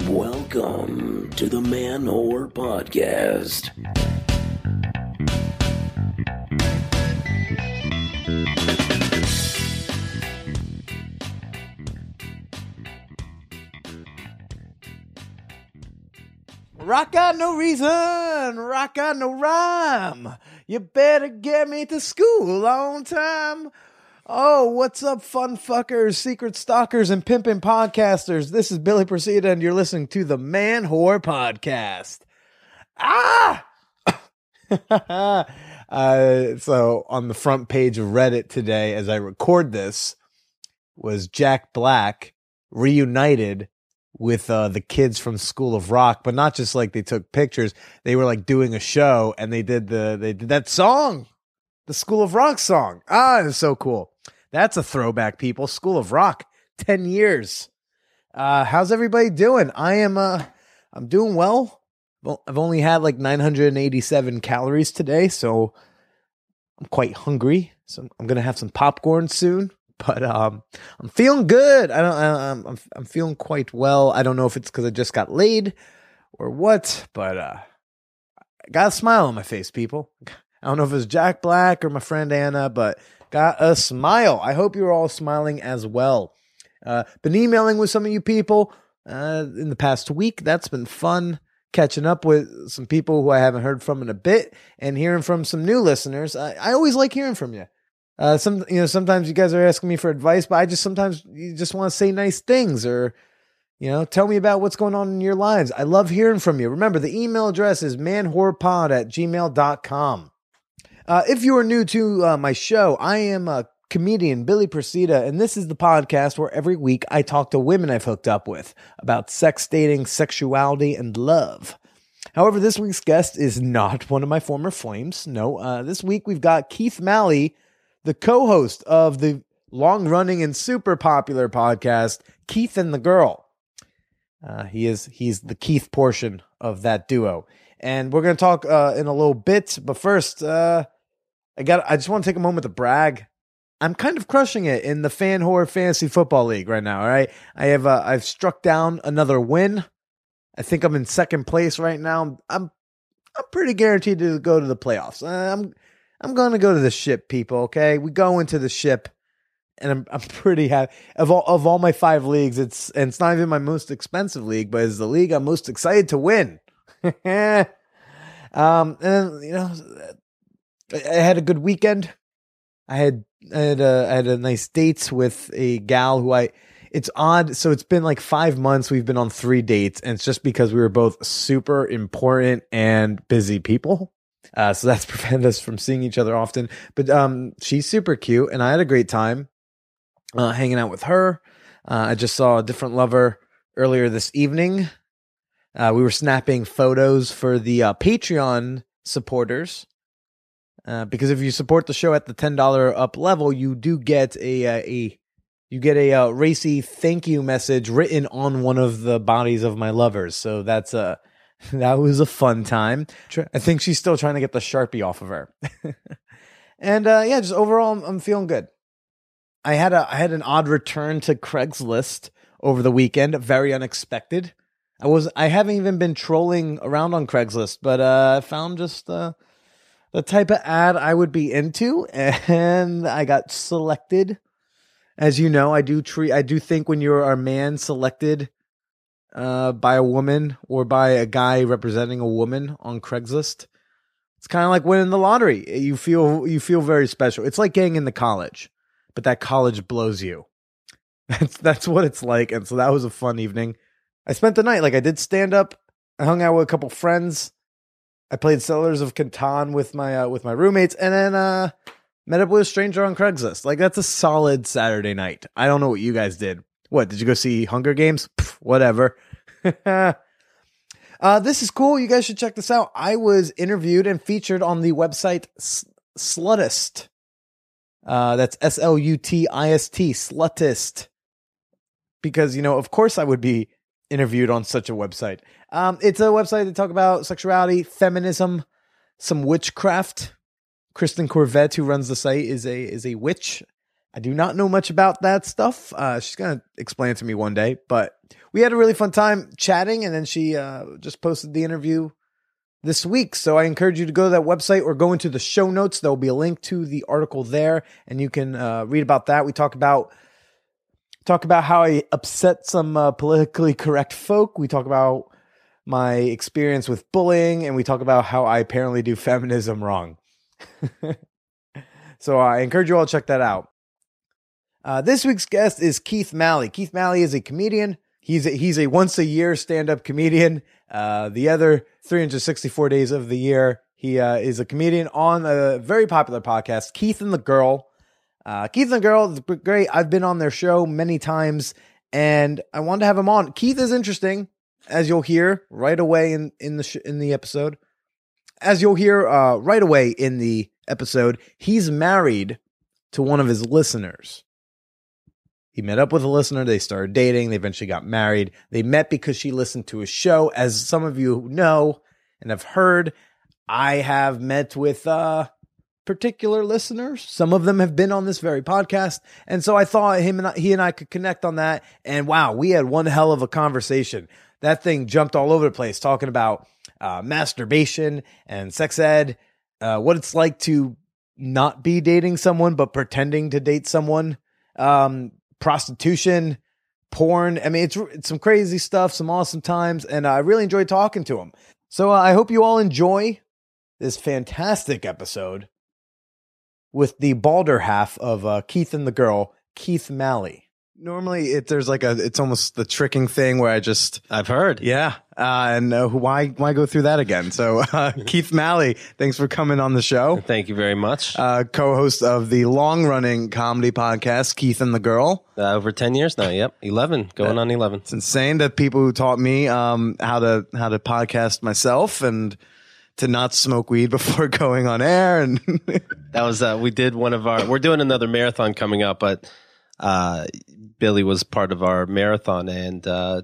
Welcome to the Man Whore Podcast. Rock on no reason, rock on no rhyme. You better get me to school on time. Oh, what's up, fun fuckers, secret stalkers, and pimping podcasters? This is Billy Procida, and you're listening to the Man Whore Podcast. Ah! uh, so, on the front page of Reddit today, as I record this, was Jack Black reunited with uh, the kids from School of Rock, but not just like they took pictures. They were like doing a show, and they did the they did that song, the School of Rock song. Ah, it's so cool. That's a throwback, people. School of Rock, ten years. Uh, how's everybody doing? I am uh, I'm doing well. I've only had like 987 calories today, so I'm quite hungry. So I'm gonna have some popcorn soon but um, I'm feeling good. I don't. I, I'm I'm I'm feeling quite well. I don't know if it's because I just got laid or what, but uh, I got a smile on my face, people. I don't know if it's Jack Black or my friend Anna, but got a smile. I hope you're all smiling as well. Uh, been emailing with some of you people uh, in the past week. That's been fun catching up with some people who I haven't heard from in a bit and hearing from some new listeners. I, I always like hearing from you. Uh, some you know sometimes you guys are asking me for advice, but I just sometimes you just want to say nice things or you know tell me about what's going on in your lives. I love hearing from you. Remember the email address is manwhorepod at gmail.com. Uh, if you are new to uh, my show, I am a comedian Billy Procida, and this is the podcast where every week I talk to women I've hooked up with about sex, dating, sexuality, and love. However, this week's guest is not one of my former flames. No, uh, this week we've got Keith Malley the co host of the long running and super popular podcast, Keith and the Girl. Uh, he is he's the Keith portion of that duo, and we're gonna talk uh, in a little bit. But first, uh, I got I just want to take a moment to brag. I'm kind of crushing it in the Fan horror Fantasy Football League right now. All right, I have uh, I've struck down another win. I think I'm in second place right now. I'm I'm pretty guaranteed to go to the playoffs. Uh, I'm I'm going to go to the ship, people. Okay, we go into the ship, and I'm I'm pretty happy. Of all of all my five leagues, it's and it's not even my most expensive league, but it's the league I'm most excited to win. um, and you know, I had a good weekend. I had I had a I had a nice dates with a gal who I. It's odd. So it's been like five months. We've been on three dates, and it's just because we were both super important and busy people. Uh, so that's prevented us from seeing each other often. But um, she's super cute, and I had a great time uh, hanging out with her. Uh, I just saw a different lover earlier this evening. Uh, we were snapping photos for the uh, Patreon supporters. Uh, because if you support the show at the ten dollar up level, you do get a a you get a, a racy thank you message written on one of the bodies of my lovers. So that's a that was a fun time. I think she's still trying to get the sharpie off of her. and uh, yeah, just overall, I'm, I'm, feeling good. I had a I had an odd return to Craigslist over the weekend, very unexpected. I was I haven't even been trolling around on Craigslist, but uh, I found just uh, the type of ad I would be into, and I got selected. As you know, I do treat I do think when you're a man selected uh, by a woman or by a guy representing a woman on Craigslist. It's kind of like winning the lottery. You feel you feel very special. It's like getting into college, but that college blows you. That's that's what it's like. And so that was a fun evening. I spent the night like I did stand up. I hung out with a couple friends. I played Settlers of Catan with my uh, with my roommates, and then uh, met up with a stranger on Craigslist. Like that's a solid Saturday night. I don't know what you guys did, what did you go see Hunger Games? Whatever. uh, this is cool. You guys should check this out. I was interviewed and featured on the website Slutist. Uh, that's S L U T I S T, Slutist. Because, you know, of course I would be interviewed on such a website. Um, it's a website that talk about sexuality, feminism, some witchcraft. Kristen Korvette, who runs the site, is a is a witch I do not know much about that stuff. Uh, she's to explain it to me one day, but we had a really fun time chatting. And then she uh, just posted the interview this week. So I encourage you to go to that website or go into the show notes. There will be a link to the article there, and you can uh, read about that. We talk about talk about how I upset some uh, politically correct folk. We talk about my experience with bullying, and we talk about how I apparently do feminism wrong. so I encourage you all to check that out. Uh, this week's guest is Keith Malley. Keith Malley is a comedian. He's a, he's a once a year stand up comedian. Uh, the other 364 days of the year, he uh, is a comedian on a very popular podcast, Keith and the Girl. Uh, Keith and Girl great. I've been on their show many times, and I wanted to have him on. Keith is interesting, as you'll hear right away in in the sh- in the episode. As you'll hear uh, right away in the episode, he's married to one of his listeners. He met up with a listener. They started dating. They eventually got married. They met because she listened to his show. As some of you know and have heard, I have met with uh, particular listeners. Some of them have been on this very podcast, and so I thought him and I, he and I could connect on that. And wow, we had one hell of a conversation. That thing jumped all over the place, talking about uh, masturbation and sex ed, uh, what it's like to not be dating someone but pretending to date someone. Um, prostitution, porn. I mean, it's, it's some crazy stuff, some awesome times, and I really enjoyed talking to him. So uh, I hope you all enjoy this fantastic episode with the balder half of uh, Keith and the Girl, Keith Malley. Normally, it, there's like a, it's almost the tricking thing where I just, I've heard. yeah, uh, and uh, why, why go through that again? So, uh, Keith Malley, thanks for coming on the show. Thank you very much. Uh, co-host of the long-running comedy podcast, Keith and the Girl. Uh, over 10 years now. Yep. 11. Going on 11. It's insane that people who taught me um, how to how to podcast myself and to not smoke weed before going on air and That was, uh, we did one of our, we're doing another marathon coming up, but uh, Billy was part of our marathon and uh,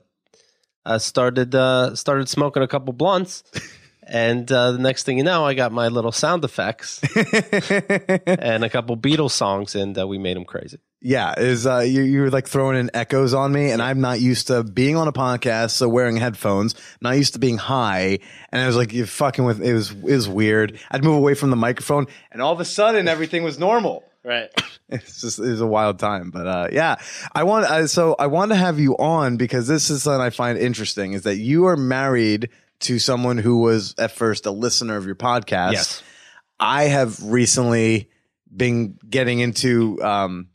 started, uh, started smoking a couple blunts. And uh, the next thing you know, I got my little sound effects and a couple Beatles songs, and uh, we made him crazy. Yeah, is uh, you you were like throwing in echoes on me, and I'm not used to being on a podcast, so wearing headphones. Not used to being high, and I was like, you fucking with it was it was weird. I'd move away from the microphone, and all of a sudden everything was normal. Right. it's just it was a wild time but uh yeah i want uh, so i want to have you on because this is something i find interesting is that you are married to someone who was at first a listener of your podcast Yes. i have recently been getting into um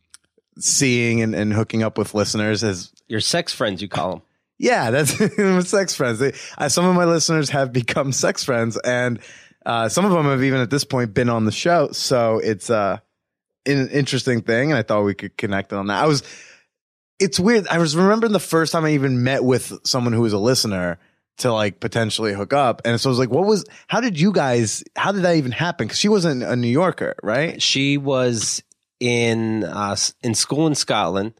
seeing and, and hooking up with listeners as Your sex friends, you call them. yeah, that's sex friends. They, uh, some of my listeners have become sex friends, and uh, some of them have even at this point been on the show. So it's uh, an interesting thing, and I thought we could connect on that. I was, it's weird. I was remembering the first time I even met with someone who was a listener to like potentially hook up, and so I was like, "What was? How did you guys? How did that even happen?" Because she wasn't a New Yorker, right? She was in uh, in school in Scotland,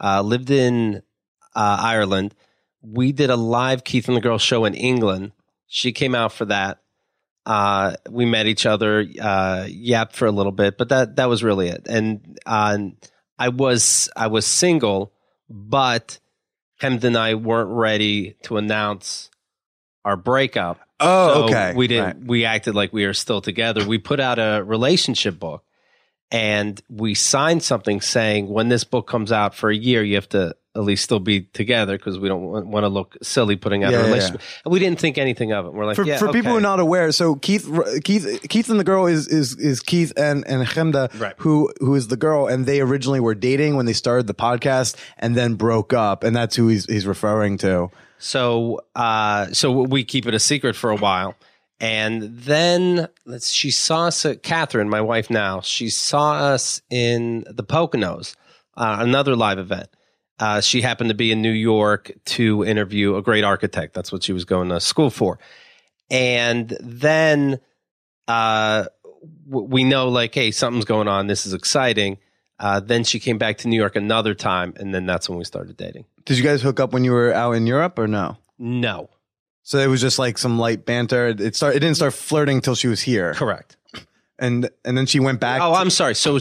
uh, lived in uh, Ireland. We did a live Keith and the Girl show in England. She came out for that. Uh, we met each other, uh, yapped for a little bit, but that that was really it. And uh, I was I was single, but Chemda and I weren't ready to announce our breakup. Oh, So okay. We didn't. Right. We acted like we were still together. We put out a relationship book, and we signed something saying when this book comes out for a year, you have to at least still be together because we don't want, want to look silly putting out Yeah, a yeah, relationship. And we didn't think anything of it. We're like, for, yeah, for people who are not aware, so Keith, Keith, Keith and the girl is is is Keith and and Chemda, Right. who who is the girl, and they originally were dating when they started the podcast, and then broke up, and that's who he's he's referring to. So, uh, so we keep it a secret for a while. And then she saw us at Catherine, my wife now. She saw us in the Poconos, uh, another live event. Uh, she happened to be in New York to interview a great architect. That's what she was going to school for. And then uh, w- we know, like, hey, something's going on. This is exciting. Uh, then she came back to New York another time, and then that's when we started dating. Did you guys hook up when you were out in Europe or no? No, So it was just like some light banter. It start. It didn't start flirting till she was here. correct. and and then she went back. Oh, to- I'm sorry. So,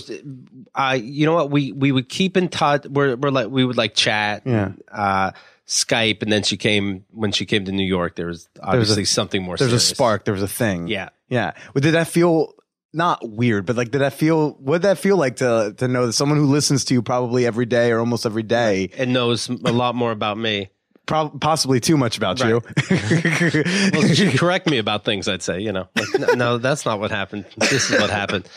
uh, you know what? We we would keep in touch. We're we're like we would like chat, Yeah. uh, Skype, and then she came when she came to New York. There was obviously something more. there's a serious. spark. There was a thing. Yeah. Yeah. Well, did that feel not weird, but like, did that feel, what did that feel like to, to know that someone who listens to you probably every day or almost every day, and knows a lot more about me. Prob- possibly too much about you? Well, correct me about things. I'd say, you know, like, no, no, that's not what happened. This is what happened.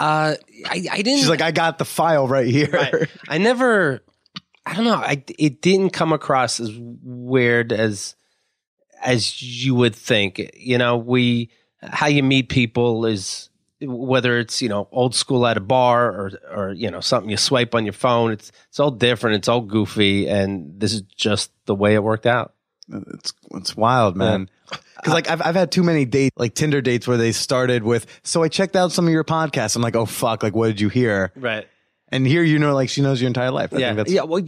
Uh, I, I didn't. She's like, I got the file right here. Right. I never. I don't know. I it didn't come across as weird as as you would think. You know, we how you meet people is whether it's you know old school at a bar or or you know something you swipe on your phone. It's it's all different. It's all goofy, and this is just the way it worked out. It's it's wild, man. Because like I've I've had too many dates, like Tinder dates, where they started with, "So I checked out some of your podcasts." I'm like, "Oh fuck!" Like, what did you hear? Right. And here, you know, like she knows your entire life. I yeah, think that's yeah. Well,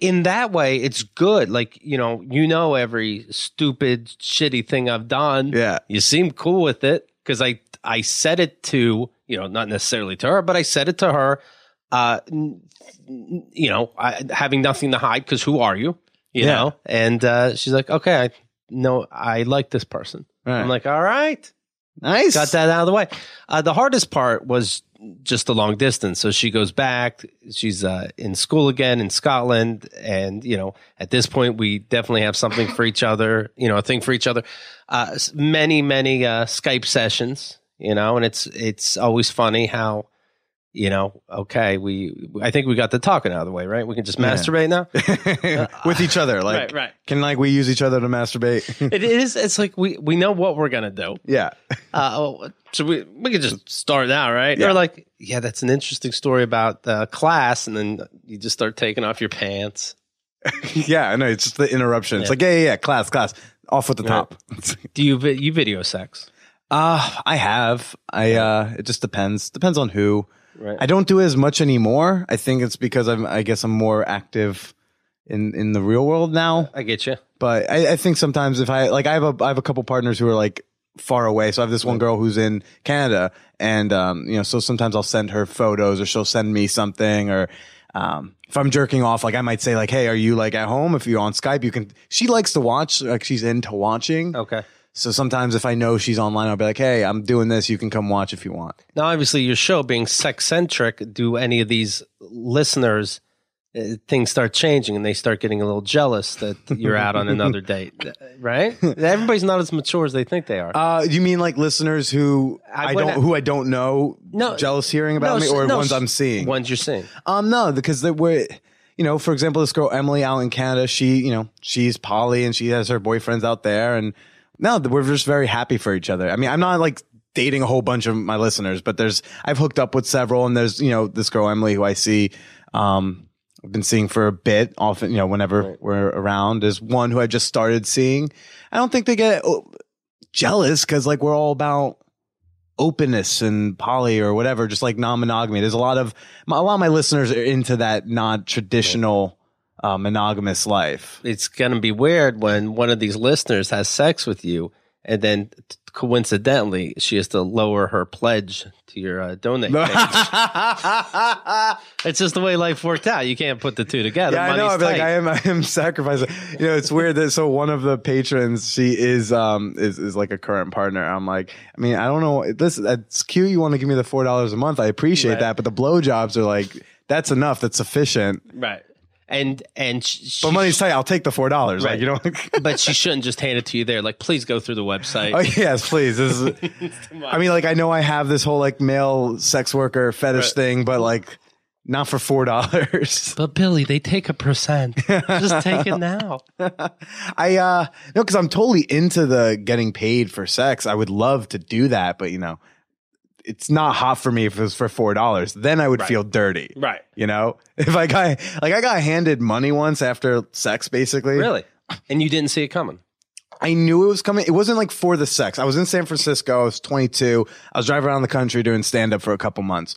in that way, it's good. Like you know, you know every stupid, shitty thing I've done. Yeah. you seem cool with it because I I said it to you know not necessarily to her, but I said it to her. Uh, you know, I, having nothing to hide because who are you? You Yeah. know, and uh, she's like, okay, I know I like this person. Right. I'm like, all right, nice. got that out of the way. Uh, the hardest part was just the long distance. So she goes back. She's uh, in school again in Scotland, and you know, at this point, we definitely have something for each other. You know, a thing for each other. Uh, many, many uh, Skype sessions. You know, and it's it's always funny how. You know, okay, we I think we got the talking out of the way, right? We can just Yeah. masturbate now. with each other. Like, Right, right. Can like we use each other to masturbate? it is. It's like we we know what we're gonna do. yeah. Uh, oh, so we we could just start now, right? Yeah. Or like, yeah, that's an interesting story about uh, class, and then you just start taking off your pants. yeah. I know. It's just the interruption. It's like, yeah, yeah, yeah. Class, class. Off with the top. Do you you video sex? Uh, I have. I, uh, it just depends. Depends on who. Right. I don't do it as much anymore. I think it's because I'm, I guess I'm more active in, in the real world now. I get you. But I, I think sometimes if I, like, I have a, I have a couple partners who are like far away. So I have this one girl who's in Canada and, um, you know, so sometimes I'll send her photos or she'll send me something or, um, if I'm jerking off, like I might say like, Hey, are you like at home? If you're on Skype, you can, she likes to watch, like she's into watching. Okay. So sometimes if I know she's online, I'll be like, Hey, I'm doing this. You can come watch if you want. Now, obviously, your show being sex centric, do any of these listeners uh, things start changing and they start getting a little jealous that you're out on another date, right? Everybody's not as mature as they think they are. Uh, you mean like listeners who I- I, don't, I- who I don't know, No, jealous hearing about me, or no, ones I'm seeing? Ones you're seeing. Um, no, because they were, you know, for example, this girl Emily out in Canada, she, you know, she's poly and she has her boyfriends out there, and no, we're just very happy for each other. I mean, I'm not like dating a whole bunch of my listeners, but there's I've hooked up with several, and there's you know this girl Emily who I see, um, I've been seeing for a bit, often you know whenever we're around. There's one who I just started seeing. I don't think they get oh, jealous because like we're all about openness and poly or whatever, just like non-monogamy. There's a lot of a lot of my listeners are into that non-traditional uh, monogamous life. it's going to be weird when one of these listeners has sex with you and then t- coincidentally she has to lower her pledge to your uh, donate page. it's just the way life worked out you can't put the two together Yeah, I know. I'd be like. I am, I am sacrificing. You know, it's weird that so one of the patrons, she is, um, is is like a current partner. I'm like, I mean, I don't know. This that's cute. You want to give me the four dollars a month? I appreciate Right. that, but the blowjobs are like, that's enough. That's sufficient. right and and sh- But money's tight. I'll take the four dollars. Right. Like you know. but she shouldn't just hand it to you there like please go through the website Oh yes, please. This is. I mean, like I know I have this whole like male sex worker fetish Right. thing, but like not for four dollars. but billy they take a percent just take it now I uh no, because I'm totally into the getting paid for sex. I would love to do that, but you know, it's not hot for me if it was for four dollars. Then I would Right. feel dirty. right You know, if I got like I got handed money once after sex, basically. really and you didn't see it coming I knew it was coming. It wasn't like for the sex. I was in San Francisco. I was 22. I was driving around the country doing stand up for a couple months.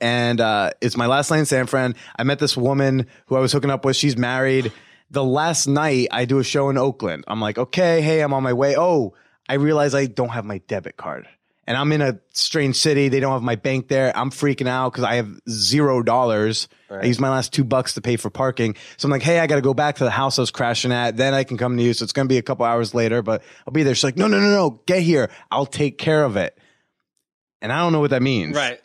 And uh, it's my last night in San Fran. I met this woman who I was hooking up with. She's married. The last night I do a show in Oakland. I'm like, okay, hey, I'm on my way. Oh, I realize I don't have my debit card. And I'm in a strange city. They don't have my bank there. I'm freaking out because I have zero dollars. I used my last two bucks to pay for parking. So I'm like, hey, I got to go back to the house I was crashing at. Then I can come to you. So it's going to be a couple hours later, but I'll be there. She's like, no, no, no, no, get here. I'll take care of it. And I don't know what that means. Right.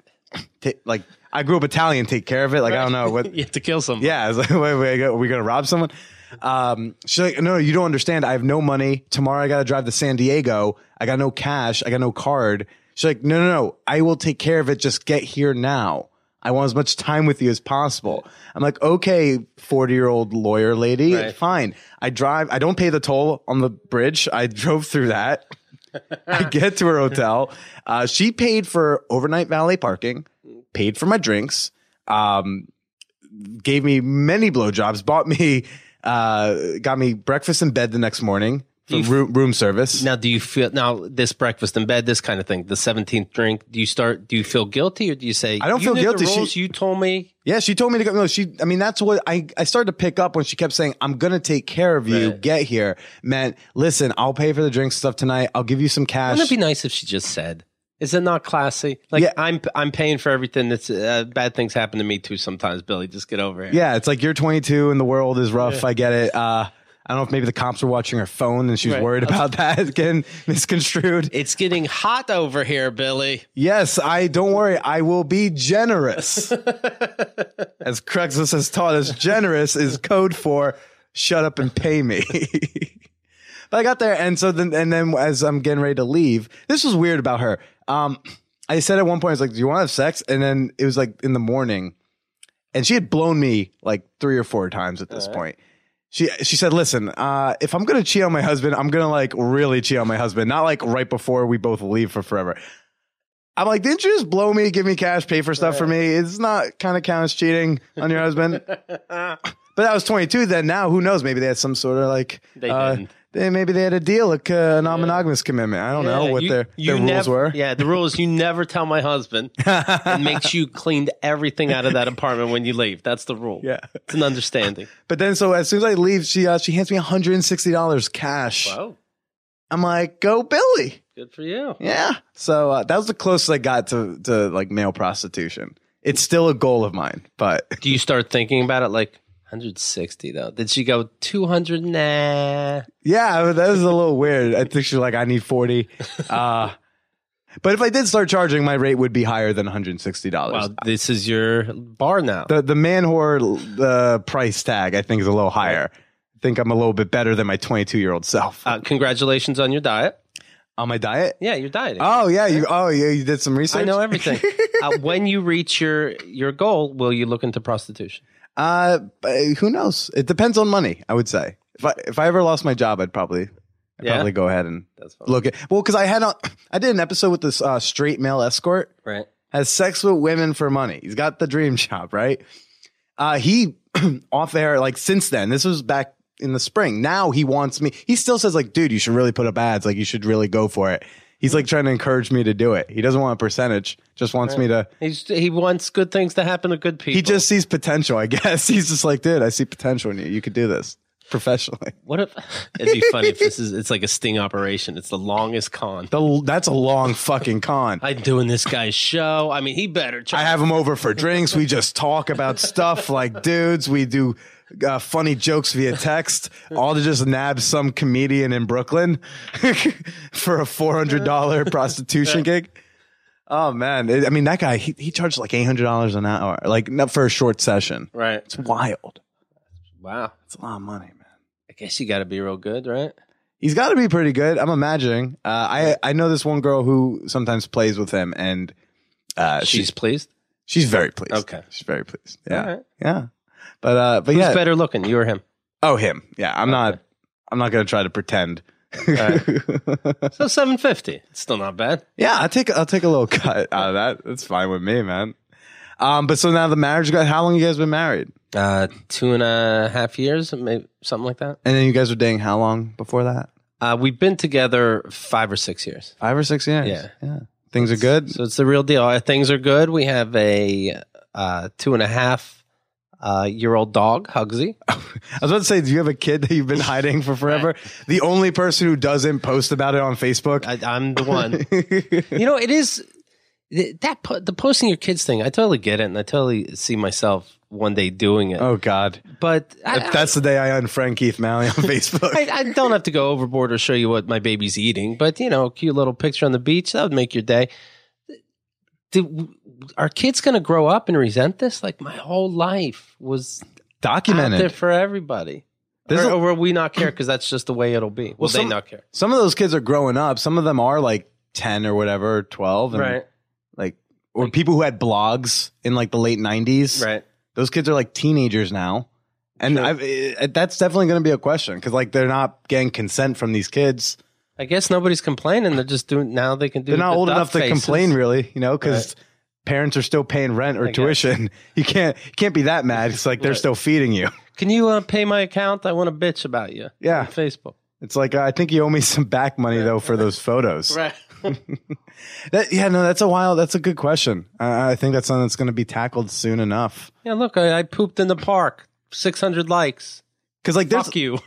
Ta- like I grew up Italian, take care of it. Like I don't know what. You have to kill someone. Yeah, I was like, wait, wait, are we gonna rob someone? Um, she's like, no, you don't understand. I have no money. Tomorrow I got to drive to San Diego. I got no cash. I got no card. She's like, no, no, no. I will take care of it. Just get here now. I want as much time with you as possible. I'm like, okay, 40 year old lawyer lady, Right. fine. I drive. I don't pay the toll on the bridge. I drove through that. I get to her hotel. Uh, she paid for overnight valet parking, paid for my drinks, um, gave me many blowjobs, bought me, uh, got me breakfast in bed the next morning for You f- room, room service. Now, do you feel now this breakfast in bed, this kind of thing, the seventeenth drink? Do you start? Do you feel guilty, or do you say I don't "You feel guilty. The She- you told me. Yeah, she told me to go. No, she. I mean, that's what I. I started to pick up when she kept saying, "I'm gonna take care of you. Right. Get here." Meant, listen, I'll pay for the drinks stuff tonight. I'll give you some cash. Wouldn't it be nice if she just said? Is it not classy? Like Yeah. I'm, I'm paying for everything. That's uh, bad things happen to me too sometimes. Billy, just get over it. yeah, it's like you're 22 and the world is rough. I get it. Uh, I don't know if maybe the cops were watching her phone and she's Right. worried about that getting misconstrued. It's getting hot over here, Billy. Yes, I don't worry. I will be generous. As Craigslist has taught us, generous is code for shut up and pay me. but I got there, and so then, and then as I'm getting ready to leave, this was weird about her. Um, I said at one point, I was like, "Do you want to have sex?" And then it was like in the morning, and she had blown me like three or four times at this point. She she said, "Listen, uh, if I'm gonna cheat on my husband, I'm gonna like really cheat on my husband, not like right before we both leave for forever." I'm like, didn't you just blow me, give me cash, pay for stuff for me? It's not kind of counts cheating on your husband. but I was 22 then. Now, who knows? Maybe they had some sort of like, They uh, didn't. They maybe they had a deal, like uh, a non-monogamous commitment. I don't know what you- their, you their rules never- were. Yeah, the rule is you never tell my husband and make sure you cleaned everything out of that apartment when you leave. That's the rule. Yeah. It's an understanding. But then, so as soon as I leave, she uh, she hands me 160 dollars cash. Wow. I'm like, go Billy. Good for you. Yeah. So uh, that was the closest I got to to like male prostitution. It's still a goal of mine, but Do you start thinking about it like 160 though? Did she go 200? Nah. Yeah, that was a little weird. I think she's like, I need 40. Uh, but if I did start charging, my rate would be higher than $160. Well, this is your bar now. the, the man whore the price tag, I think, is a little higher. I think I'm a little bit better than my 22 year old self. Uh, congratulations on your diet. On my diet? Yeah, you're dieting. Oh, yeah. You, oh, yeah. You did some research? I know everything. uh, when you reach your your goal, will you look into prostitution? Uh, who knows? It depends on money, I would say. If I, if I ever lost my job, I'd probably, I'd Yeah? probably go ahead and That's look at, well, cause I had, a, I did an episode with this, uh, straight male escort. Right. has sex with women for money. He's got the dream job, right? Uh, he off air, like since then, this was back in the spring. Now he wants me. He still says like, dude, you should really put up ads. Like you should really go for it. He's like trying to encourage me to do it. He doesn't want a percentage. Just wants me to. He's, he wants good things to happen to good people. He just sees potential. I guess he's just like, dude, I see potential in you. You could do this professionally. What if it'd be funny if this is it's like a sting operation. It's the longest con. The, that's a long fucking con. I'm doing this guy's show. I mean, he better. I have him over for drinks. We just talk about stuff like dudes. We do uh, funny jokes via text, all to just nab some comedian in Brooklyn for a four hundred dollar prostitution gig. Oh man, I mean that guy. He, he charged like eight hundred dollars an hour, like not for a short session. right. It's wild. Wow. It's a lot of money, man. I guess you got to be real good, right? He's got to be pretty good. I'm imagining. Uh, I I know this one girl who sometimes plays with him, and uh, She's she's pleased. she's very pleased. Okay. she's very pleased. Yeah, All right. yeah. But uh, but Who's yeah, better looking, you or him? Oh, him. Yeah, I'm not. I'm not gonna try to pretend. So seven fifty. It's still not bad. yeah, I'll take. I'll take a little cut out of that. That's fine with me, man. Um, but so now the marriage got. How long you guys been married? Uh, two and a half years, maybe something like that. And then you guys were dating how long before that? Uh, we've been together five or six years. Five or six years. Yeah. yeah. Things are good. So it's the real deal. Uh, Things are good. We have a uh, two and a half uh, your old dog Hugsy. I was about to say, do you have a kid that you've been hiding for forever? The only person who doesn't post about it on Facebook. I, I'm the one. you know, it is that the posting your kids thing. I totally get it, and I totally see myself one day doing it. oh God, But I, that's the day I unfriend Keith Malley on Facebook. I, I don't have to go overboard or show you what my baby's eating, but you know, a cute little picture on the beach that would make your day. Do, are kids going to grow up and resent this? Like my whole life was out there Documented. for everybody. Or, a- or will we not care because that's just the way it'll be? Will they some- not care? Some of those kids are growing up. Some of them are like ten or whatever, twelve, and Right, like or people who had blogs in like the late nineties. right. Those kids are like teenagers now. And Sure. I've, eh, that's definitely going to be a question because like they're not getting consent from these kids. I guess nobody's complaining. They're just doing now. They can do. They're not the old enough to complain, really, you know, because parents are still paying rent or I guess. tuition. You can't you can't be that mad. It's like they're Right. still feeding you. Can you uh, pay my account? I want to bitch about you. Yeah. on Facebook. It's like uh, I think you owe me some back money though for those photos. Right. That, yeah, no, that's a while. That's a good question. Uh, I think that's something that's going to be tackled soon enough. yeah. Look, I, I pooped in the park. Six hundred likes. Because like there's Fuck you.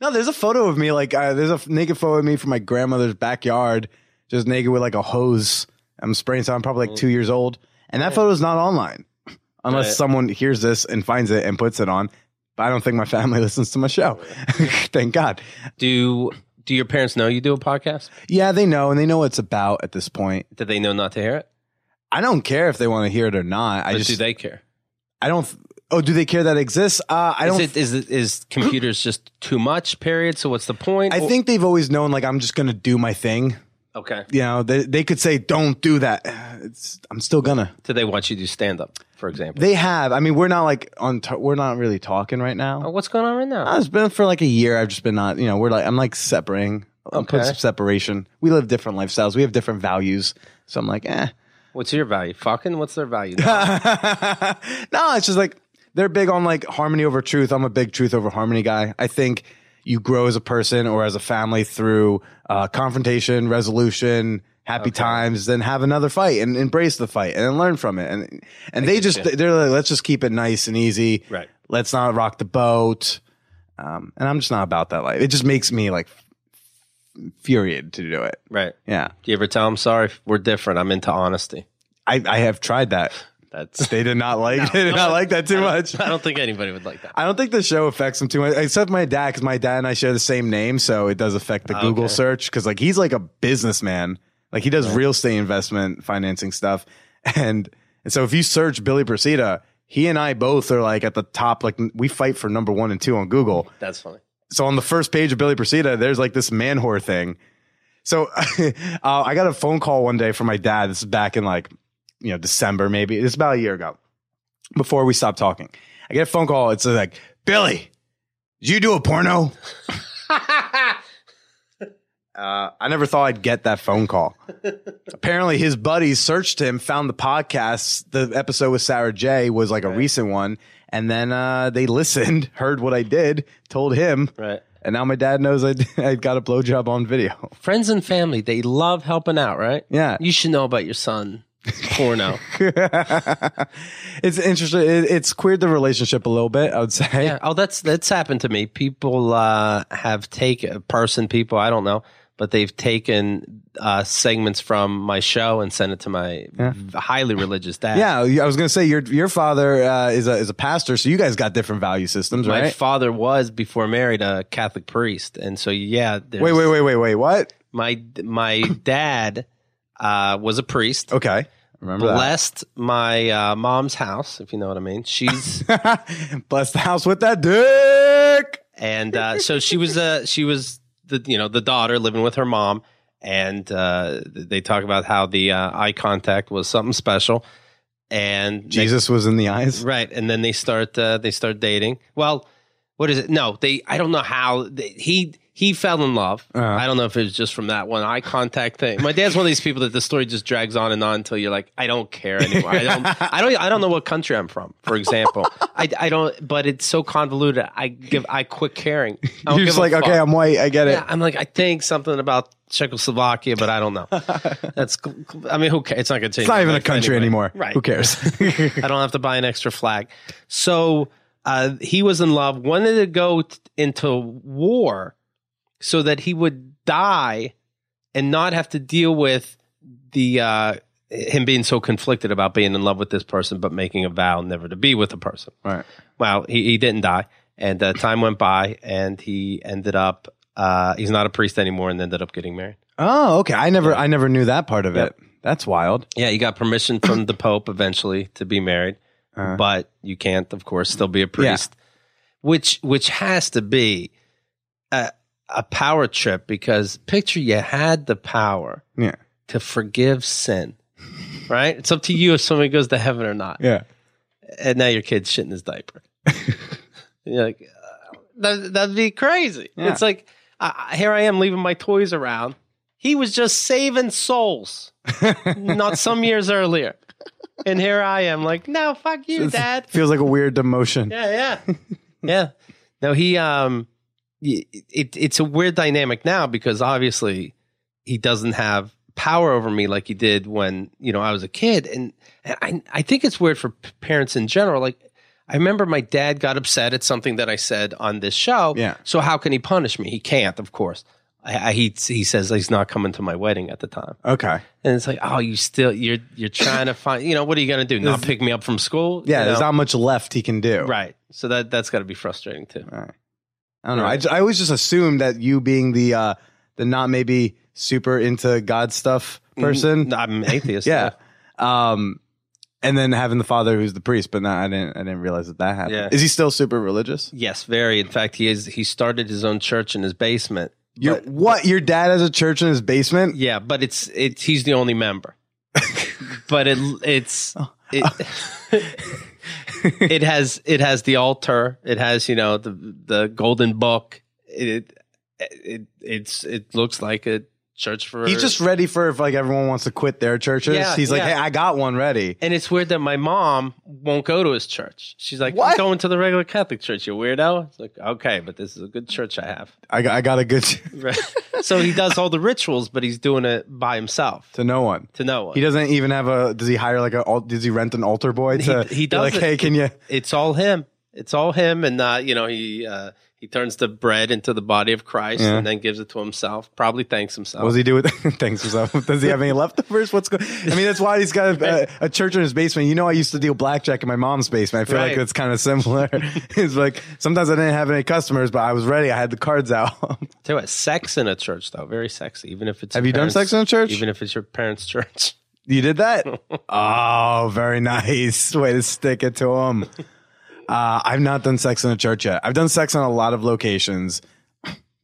no, there's a photo of me like uh, there's a naked photo of me from my grandmother's backyard, just naked with like a hose. I'm spraying. So I'm probably like two years old, and that photo is not online unless Right. someone hears this and finds it and puts it on. But I don't think my family listens to my show. Thank God. Do Do your parents know you do a podcast? Yeah, they know and they know what it's about at this point. Did they know not to hear it? I don't care if they want to hear it or not. I just do they care? I don't. Oh, do they care that exists? Uh, I Is don't. Is it is it is computers just too much? Period. So what's the point? I think they've always known like I'm just gonna do my thing. Okay. You know, they they could say don't do that. It's, I'm still gonna. Do they want you to do stand up, for example? They have. I mean, we're not like on. T- we're not really talking right Oh, now. what's going on right now? Uh, It's been for like a year. I've just been not. You know, we're like I'm like separating. I'm putting Okay. some separation. We live different lifestyles. We have different values. So I'm like, eh. What's your value? Fucking. What's their value? no, it's just like they're big on like harmony over truth. I'm a big truth over harmony guy. I think you grow as a person or as a family through uh, confrontation, resolution, happy times, then have another fight and embrace the fight and learn from it. And and they just they're like, let's just keep it nice and easy. Right. Let's not rock the boat. Um, and I'm just not about that life. It just makes me like furiated to do it. right. Yeah. Do you ever tell them sorry? We're different. I'm into honesty. I, I have tried that. That's. They did not like they did not like that too much. I don't think anybody would like that. I don't think the show affects him too much, except my dad, because my dad and I share the same name, so it does affect the Google search. Because like he's like a businessman, like he does real estate investment financing stuff, and and so if you search Billy Procida, he and I both are like at the top. Like we fight for number one and two on Google. That's funny. So on the first page of Billy Procida, there's like this man whore thing. So uh, I got a phone call one day from my dad. This is back in like, you know, December, maybe. It's about a year ago before we stopped talking. I get a phone call. It's like, Billy, did you do a porno? Uh, I never thought I'd get that phone call. Apparently, his buddies searched him, found the podcast. The episode with Sarah J was like a recent one, and then uh, they listened, heard what I did, told him, Right. and now my dad knows I I got a blowjob on video. Friends and family, they love helping out, right? Yeah, You should know about your son. Porno. it's interesting. It, it's queered the relationship a little bit. I would say. yeah. Oh, that's that's happened to me. People uh, have taken person, people I don't know, but they've taken uh, segments from my show and sent it to my highly religious dad. Yeah, I was gonna say your your father uh, is a is a pastor, so you guys got different value systems, My right? father was before married a Catholic priest, and so yeah. wait, wait, wait, wait, wait. What? My my dad uh, was a priest. Okay, remember that. Blessed my uh, mom's house, if you know what I mean. She's blessed the house with that dick. and uh, so she was uh, she was the you know the daughter living with her mom, and uh, they talk about how the uh, eye contact was something special, and Jesus was in the eyes. right, and then they start uh, they start dating. Well, what is it? No, they I don't know how they, he. He fell in love. Uh-huh. I don't know if it was just from that one eye contact thing. My dad's one of these people that the story just drags on and on until you're like, I don't care anymore. I don't, I don't, I don't know what country I'm from, for example. I, I don't, but it's so convoluted. I give, I quit caring. I You're just like, okay, I'm white. I get it. Yeah, I'm like, I think something about Czechoslovakia, but I don't know. That's. I mean, who cares? It's not going to change. It's not even a country anyway. anymore. Right. Who cares? I don't have to buy an extra flag. So uh, he was in love, wanted to go t- into war so that he would die and not have to deal with the uh, him being so conflicted about being in love with this person, but making a vow never to be with a person. right. Well, he, he didn't die, and uh, time went by, and he ended up. Uh, he's not a priest anymore, and ended up getting married. Oh, okay. I never I never knew that part of it. That's wild. Yeah, he got permission from the Pope eventually to be married, Uh. but you can't, of course, still be a priest. Which which has to be a, a power trip because picture you had the power Yeah. to forgive sin, right? It's up to you if somebody goes to heaven or not. Yeah. And now your kid's shitting his diaper. You're like, uh, that, that'd be crazy. Yeah. It's like, I, here I am leaving my toys around. He was just saving souls not some years earlier. And here I am, like, no, fuck you, dad. Feels like a weird demotion. Yeah, yeah, yeah. No, he um, y- it it's a weird dynamic now because obviously he doesn't have power over me like he did when you know I was a kid, and, and I I think it's weird for p- parents in general. Like I remember my dad got upset at something that I said on this show. Yeah. So how can he punish me? He can't, of course. I, I, he he says he's not coming to my wedding at the time. Okay. And it's like, oh, you still you're you're trying to find, you know, what are you gonna do? Not pick me up from school? Yeah, You there's not much left he can do. right. So that that's got to be frustrating too. I don't know. I I always just assumed that you being the uh the not maybe super into God stuff person. Mm, I'm atheist. yeah. Um and then having the father who's the priest, but not I didn't I didn't realize that that happened. Yeah. Is he still super religious? Yes, very. In fact, he is. He started his own church in his basement. Your But- what? Your dad has a church in his basement? Yeah, but it's it's he's the only member. but it it's it, it has it has the altar. It has you know the the golden book. It it it's it looks like a church for. He's just ready for if like everyone wants to quit their churches. Yeah, He's like, yeah. hey, I got one ready. And it's weird that my mom won't go to his church. She's like, What? I'm going to the regular Catholic church, you weirdo. It's like, okay, but this is a good church I have. I got, I got a good Right. so he does all the rituals, but he's doing it by himself to no one. to no one. He doesn't even have a. Does he hire like a? Does he rent an altar boy to? He- he be like, it. hey, can you? It's all him. It's all him, and uh, you know he uh, he turns the bread into the body of Christ, Yeah. and then gives it to himself. Probably thanks himself. What does he do with? Thanks himself. Does he have any leftovers? What's going? I mean, that's why he's got a, a, a church in his basement. You know, I used to deal blackjack in my mom's basement. I feel like it's kind of similar. it's like sometimes I didn't have any customers, but I was ready. I had the cards out. Tell you what, sex in a church though, very sexy. Even if it's Have you done sex in a church? Even if it's your parents' church. You did that? oh, very nice. Way to stick it to him. Uh, I've not done sex in a church yet. I've done sex on a lot of locations,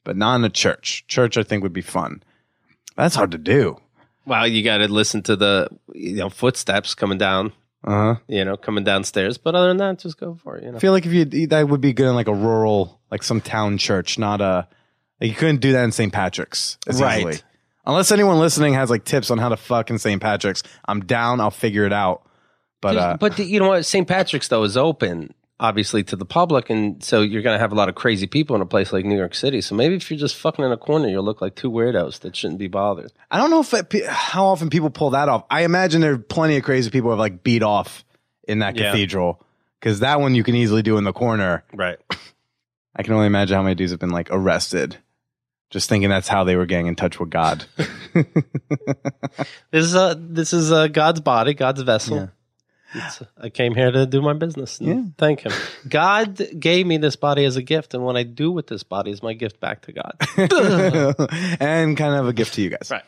but not in a church. Church, I think, would be fun. That's hard to do. Well, you got to listen to the you know footsteps coming down, Uh huh. you know, coming downstairs. But other than that, just go for it. You know. I feel like if you that would be good in like a rural, like some town church, not a. Like you couldn't do that in St. Patrick's, as Right. easily. Unless anyone listening has like tips on how to fuck in St. Patrick's, I'm down. I'll figure it out. But uh, but the- you know what? St. Patrick's though is open, obviously, to the public, and so you're going to have a lot of crazy people in a place like New York City. So maybe if you're just fucking in a corner, you'll look like two weirdos that shouldn't be bothered. I don't know if it, how often people pull that off. I imagine there are plenty of crazy people who have like beat off in that Yeah. cathedral because that one you can easily do in the corner. Right. I can only imagine how many dudes have been like arrested, just thinking that's how they were getting in touch with God. This is uh this is uh, God's body, God's vessel. It's, I came here to do my business and Yeah. thank Him. God gave me this body as a gift, and what I do with this body is my gift back to God. and kind of a gift to you guys. Right.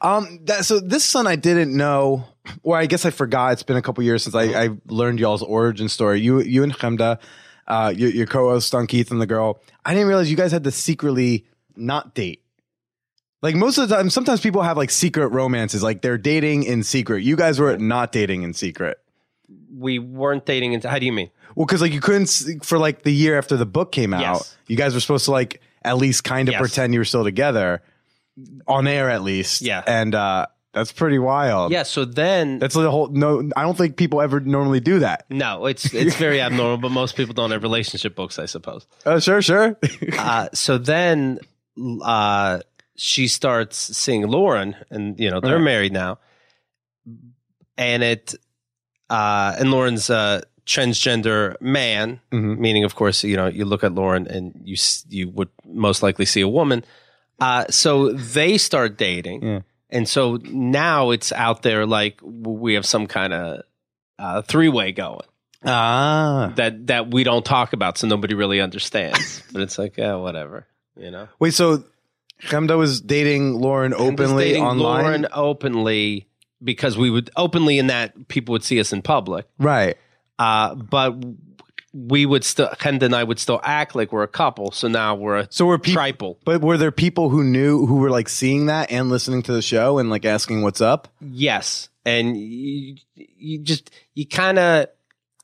Um. That, so this son I didn't know, or I guess I forgot. It's been a couple years since I, I learned y'all's origin story. You, you and Chemda, uh, your, your co-host on Keith and the girl. I didn't realize you guys had to secretly not date. Like most of the time, sometimes people have like secret romances, like they're dating in secret. You guys were not dating in secret. We weren't dating. Into, how do you mean? Well, because like you couldn't s- for like the year after the book came out. Yes. You guys were supposed to like at least kind of Yes. pretend you were still together, on air at least. Yeah. and uh, that's pretty wild. Yeah. So then, that's the whole. No, I don't think people ever normally do that. no, it's it's very abnormal, but most people don't have relationship books, I suppose. Oh, sure, sure. Uh, so then, uh, she starts seeing Lauren, and you know they're Right. married now, and it uh, and Lauren's a transgender man, Mhm. meaning of course you know you look at Lauren and you you would most likely see a woman. Uh, so they start dating, Yeah. and so now it's out there like we have some kind of uh, three way going Ah. that that we don't talk about, so nobody really understands. but it's like yeah, whatever, you know. Wait, so Chemda was dating Lauren openly dating online? Lauren openly because we would openly in that people would see us in public. Right. Uh, but we would still Chemda and I would still act like we're a couple. So now we're a So were people triple. But were there people who knew who were like seeing that and listening to the show and like asking what's up? Yes, and you, you just you kind of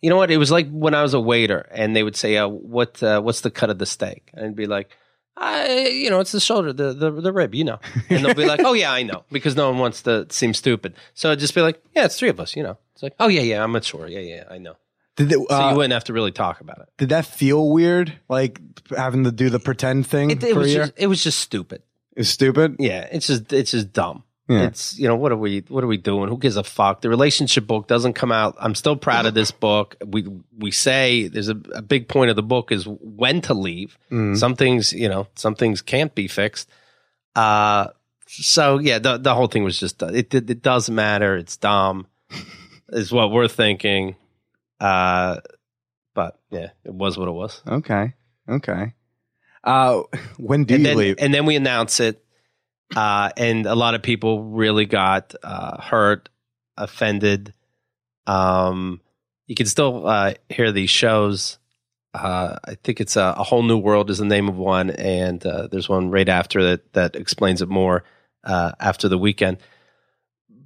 you know what it was like when I was a waiter and they would say, uh, "What uh, what's the cut of the steak?" And I'd be like. I, you know, it's the shoulder, the, the the rib, you know, and they'll be like, "Oh yeah, I know," because no one wants to seem stupid. So I'd just be like, "Yeah, it's three of us," you know. It's like, "Oh yeah, yeah, I'm mature, yeah, yeah, I know." Did they, So uh, you wouldn't have to really talk about it. did that feel weird? Like having to do the pretend thing It, it was just, it was just stupid. it was stupid. Yeah, it's just it's just dumb. Yeah. It's you know what are we what are we doing? Who gives a fuck? The relationship book doesn't come out. I'm still proud of this book. We we say there's a, a big point of the book is when to leave. Mm. Some things you know some things can't be fixed. Uh, so yeah, the the whole thing was just it it, it doesn't matter. It's dumb, is what we're thinking. Uh, but yeah, it was what it was. Okay. Okay. Uh, when do and you then, leave? And then we announce it, uh, and a lot of people really got uh, hurt, offended. Um, you can still uh, hear these shows. Uh, I think it's a, a whole new world is the name of one, and uh, there's one right after that that explains it more uh, after the weekend.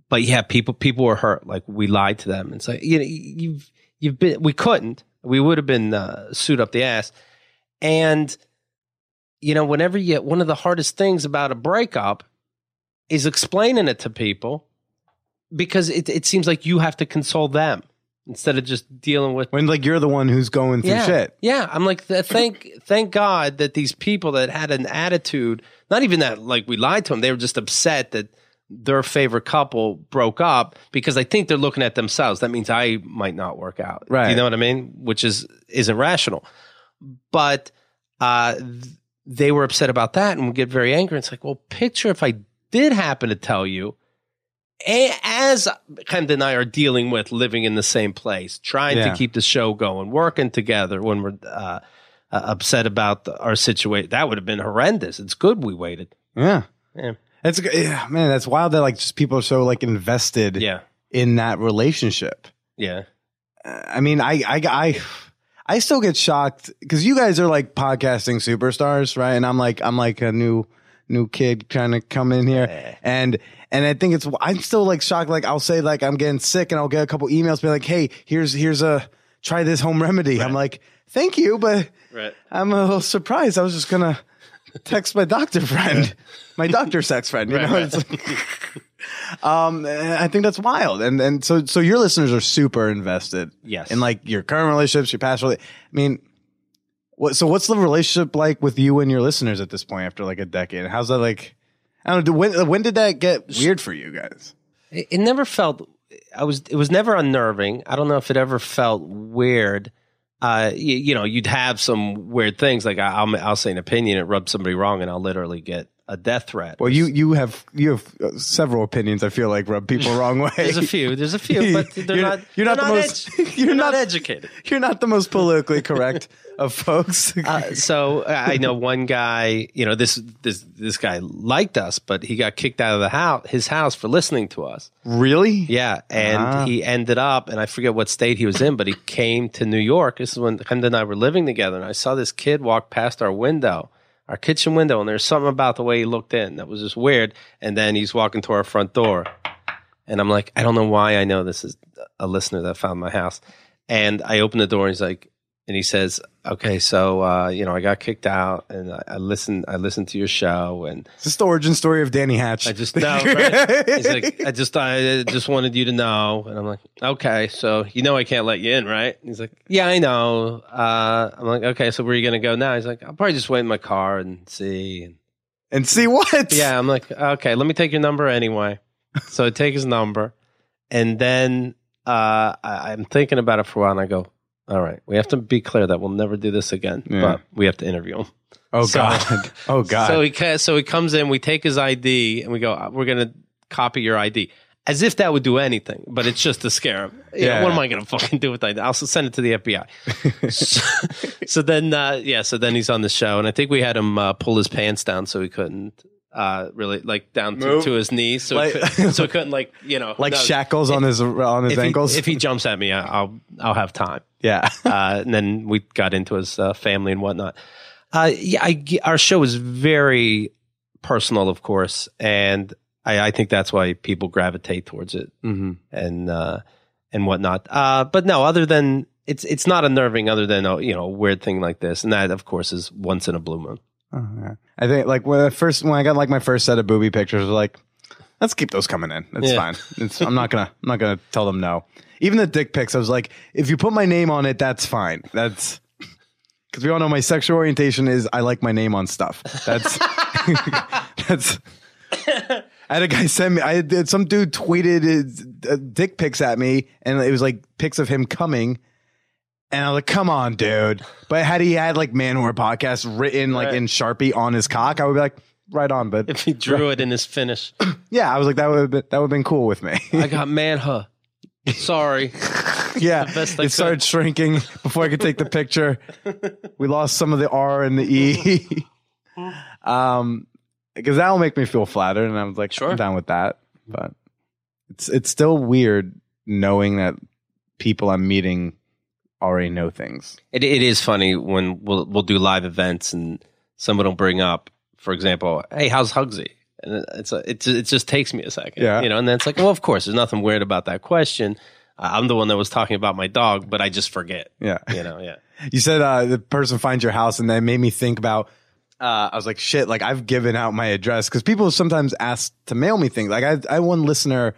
But yeah, people people were hurt. Like we lied to them. and so you know you've you've been we couldn't. We would have been sued up the ass, and you know, whenever you one of the hardest things about a breakup is explaining it to people because it, it seems like you have to console them instead of just dealing with when like you're the one who's going through yeah, shit. Yeah, I'm like, th- thank thank God that these people that had an attitude, not even that like we lied to them, they were just upset that their favorite couple broke up because I think they're looking at themselves. That means I might not work out. Right. You know what I mean? Which is isn't rational. But uh, th- they were upset about that and would get very angry. It's like, well, picture if I did happen to tell you as Chemda and I are dealing with living in the same place, trying Yeah. to keep the show going, working together when we're uh, uh, upset about the, our situation, that would have been horrendous. It's good we waited. Yeah. Yeah. That's yeah, man. That's wild that like just people are so like invested Yeah. in that relationship. Yeah. Uh, I mean, I I I I still get shocked because you guys are like podcasting superstars, right? And I'm like I'm like a new new kid trying to come in here, and and I think it's I'm still like shocked. Like I'll say like I'm getting sick, and I'll get a couple emails, be like, hey, here's here's a try this home remedy. I'm like, thank you, but Right. I'm a little surprised. I was just gonna text my doctor friend, my doctor sex friend. You Right, know, right. It's like, um, I think that's wild. And and so so your listeners are super invested. Yes. in like your current relationships, your past. rela- I mean, what? So what's the relationship like with you and your listeners at this point after like a decade? How's that like? I don't know. When when did that get weird for you guys? It, it never felt. I was. It was never unnerving. I don't know if it ever felt weird. Uh, you, you know, you'd have some weird things like I, I'll I'll say an opinion, it rubs somebody wrong, and I'll literally get a death threat. Well, you you have you have uh, several opinions. I feel like rub people wrong way. There's a few. There's a few, but they're You're- not. you're not the most- edu- you're they're not, not- educated. You're not the most politically correct of folks. Uh, so I know one guy. You know this this this guy liked us, but he got kicked out of the house, his house, for listening to us. really? Yeah, and Ah. he ended up, and I forget what state he was in, but he came to New York. This is when Chemda and I were living together, and I saw this kid walk past our window, our kitchen window, and there's something about the way he looked in that was just weird. And then he's walking to our front door, and I'm like, I don't know why I know this is a listener that found my house. And I open the door, and he's like, and he says, "Okay, so uh, you know, I got kicked out, and I, I listened, I listened to your show, and It's just the origin story of Danny Hatch. I just know. Right? He's like, I just, I just wanted you to know, and I'm like, okay, so you know, I can't let you in, right? And he's like, yeah, I know. Uh, I'm like, okay, so where are you gonna go now? He's like, I'll probably just wait in my car and see. And and see what? Yeah, I'm like, okay, let me take your number anyway. So I take his number, and then uh, I, I'm thinking about it for a while, and I go, all right, we have to be clear that we'll never do this again, Yeah. but we have to interview him. Oh So- god. Oh god. So he so he comes in, we take his ID, and we go, "Uh, we're gonna copy your ID. As if that would do anything, but it's just to scare him. You know, Yeah. what am I going to fucking do with that? I'll send it to the FBI. so, so then, uh, yeah, so then he's on the show, and I think we had him uh, pull his pants down so he couldn't uh, really like down to, to his knees, so Like- he could, so he couldn't like you know like no, shackles on his on his if he, ankles. if he jumps at me, I- I'll I'll have time yeah. uh, and then we got into his uh, family and whatnot. Uh, yeah, I, our show is very personal, of course, and I, I think that's why people gravitate towards it mm-hmm. and uh, and whatnot. Uh, but no, other than it's it's not unnerving, other than a, you know a weird thing like this, and that of course is once in a blue moon. Oh. I think like when I first when I got like my first set of booby pictures, I was like, let's keep those coming in. It's Yeah. fine. It's, I'm not gonna I'm not gonna tell them no. Even the dick pics, I was like, if you put my name on it, that's fine. That's because we all know my sexual orientation is I like my name on stuff. That's that's. I had a guy send me. I had some dude tweeted his, uh, dick pics at me, and it was like pics of him coming. And I was like, "Come on, dude!" But had he had like Man Whore podcast written like Right. in Sharpie on his cock, I would be like, "Right on, but If he drew it in his finish, yeah." I was like, "That would have been, that would have been cool with me." I got manha. Sorry, yeah, it started shrinking before I could take the picture. We lost some of the R and the E. um, because that will make me feel flattered, and I was like, Sure. I'm down with that. But it's it's still weird knowing that people I'm meeting already know things. It, it is funny when we'll we'll do live events and someone will bring up, for example, "Hey, how's Hugsy?" And it's a, it's it just takes me a second, Yeah. you know. And then it's like, well, of course, there's nothing weird about that question. Uh, I'm the one that was talking about my dog, but I just forget, Yeah. you know. Yeah, You said uh, the person finds your house, and that made me think about. Uh, I was like, shit. Like I've given out my address because people sometimes ask to mail me things. Like I, I one listener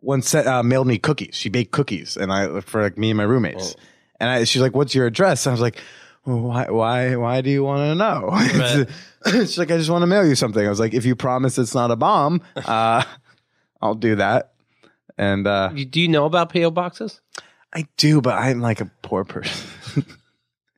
once sent, uh, mailed me cookies. She baked cookies, and I for like me and my roommates. And I, she's like, "What's your address?" And I was like, "Why, why, why do you want to know?" Right. she's like, "I just want to mail you something." I was like, "If you promise it's not a bomb, uh, I'll do that." And uh, do you know about PO boxes? I do, but I'm like a poor person.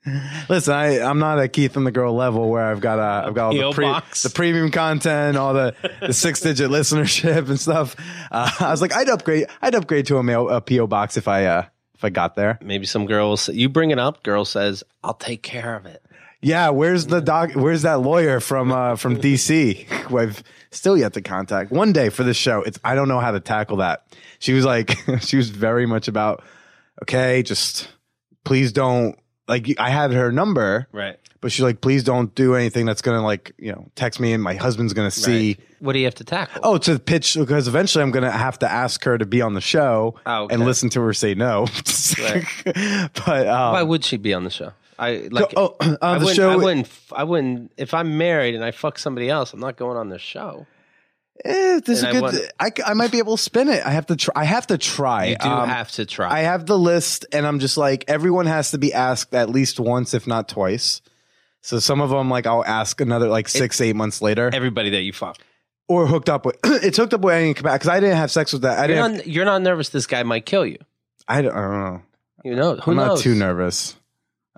Listen, I, I'm not at Keith and the girl level where I've got uh, I've got all the, pre, the premium content, all the, the six digit listenership and stuff. Uh, I was like, I'd upgrade, I'd upgrade to a mail a PO box if I uh, I got there. Maybe some girls you bring it up. Girl says, "I'll take care of it." Yeah, where's the doc? Where's that lawyer from uh, from DC? Who I've still yet to contact. One day for this show, it's I don't know how to tackle that. She was like, she was very much about, okay, just please don't like. I had her number, Right. But she's like, please don't do anything that's gonna like you know text me and my husband's gonna see. What do you have to tackle? Oh, to pitch because eventually I'm gonna have to ask her to be on the show Oh, okay. and listen to her say no. but um, why would she be on the show? I like. oh, I the wouldn't, show, I wouldn't. I wouldn't. If I'm married and I fuck somebody else, I'm not going on their show. Eh, this is And I good. want- I, I might be able to spin it. I have to try. I have to try. You do Um, have to try. I have the list, and I'm just like everyone has to be asked at least once, if not twice. So some of them, like I'll ask another like six, eight months later, Everybody that you fuck. or hooked up with. it's hooked up with any because I didn't have sex with that. I You're didn't. have- not, you're not nervous this guy might kill you. I don't, I don't know. You know, who I'm knows? not too nervous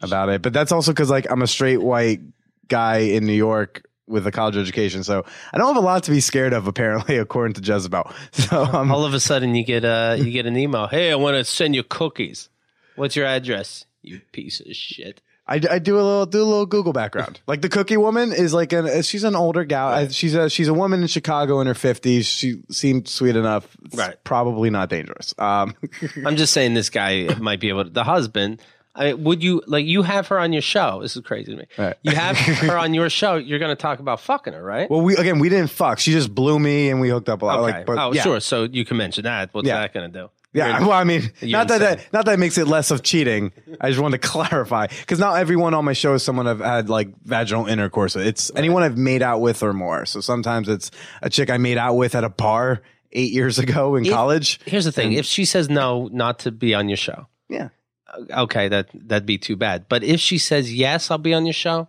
about it, but that's also because like I'm a straight white guy in New York with a college education, so I don't have a lot to be scared of. Apparently, according to Jezebel. So um, All of a sudden, you get a you get an email. Hey, I want to send you cookies. What's your address? You piece of shit. I, I do a little do a little Google background. Like the cookie woman is like an she's an older gal. I- She's a she's a woman in Chicago in her fifties. She seemed sweet enough. It's Right. Probably not dangerous. Um, I'm just saying this guy might be able to. The husband. I would you like you have her on your show? This is crazy to me. Right. You have her on your show. You're going to talk about fucking her, right? well, we again we didn't fuck. She just blew me and we hooked up a lot. okay. Like, but oh, yeah. sure. So you can mention that. What's Yeah. that going to do? Yeah, well, I mean, not that, that not that makes it less of cheating. I just wanted to clarify because not everyone on my show is someone I've had like vaginal intercourse with. It's anyone I've made out with or more. So sometimes it's a chick I made out with at a bar eight years ago in college. Here's the thing: if she says no, not to be on your show, Yeah, uh, okay, that that'd be too bad. But if she says yes, I'll be on your show,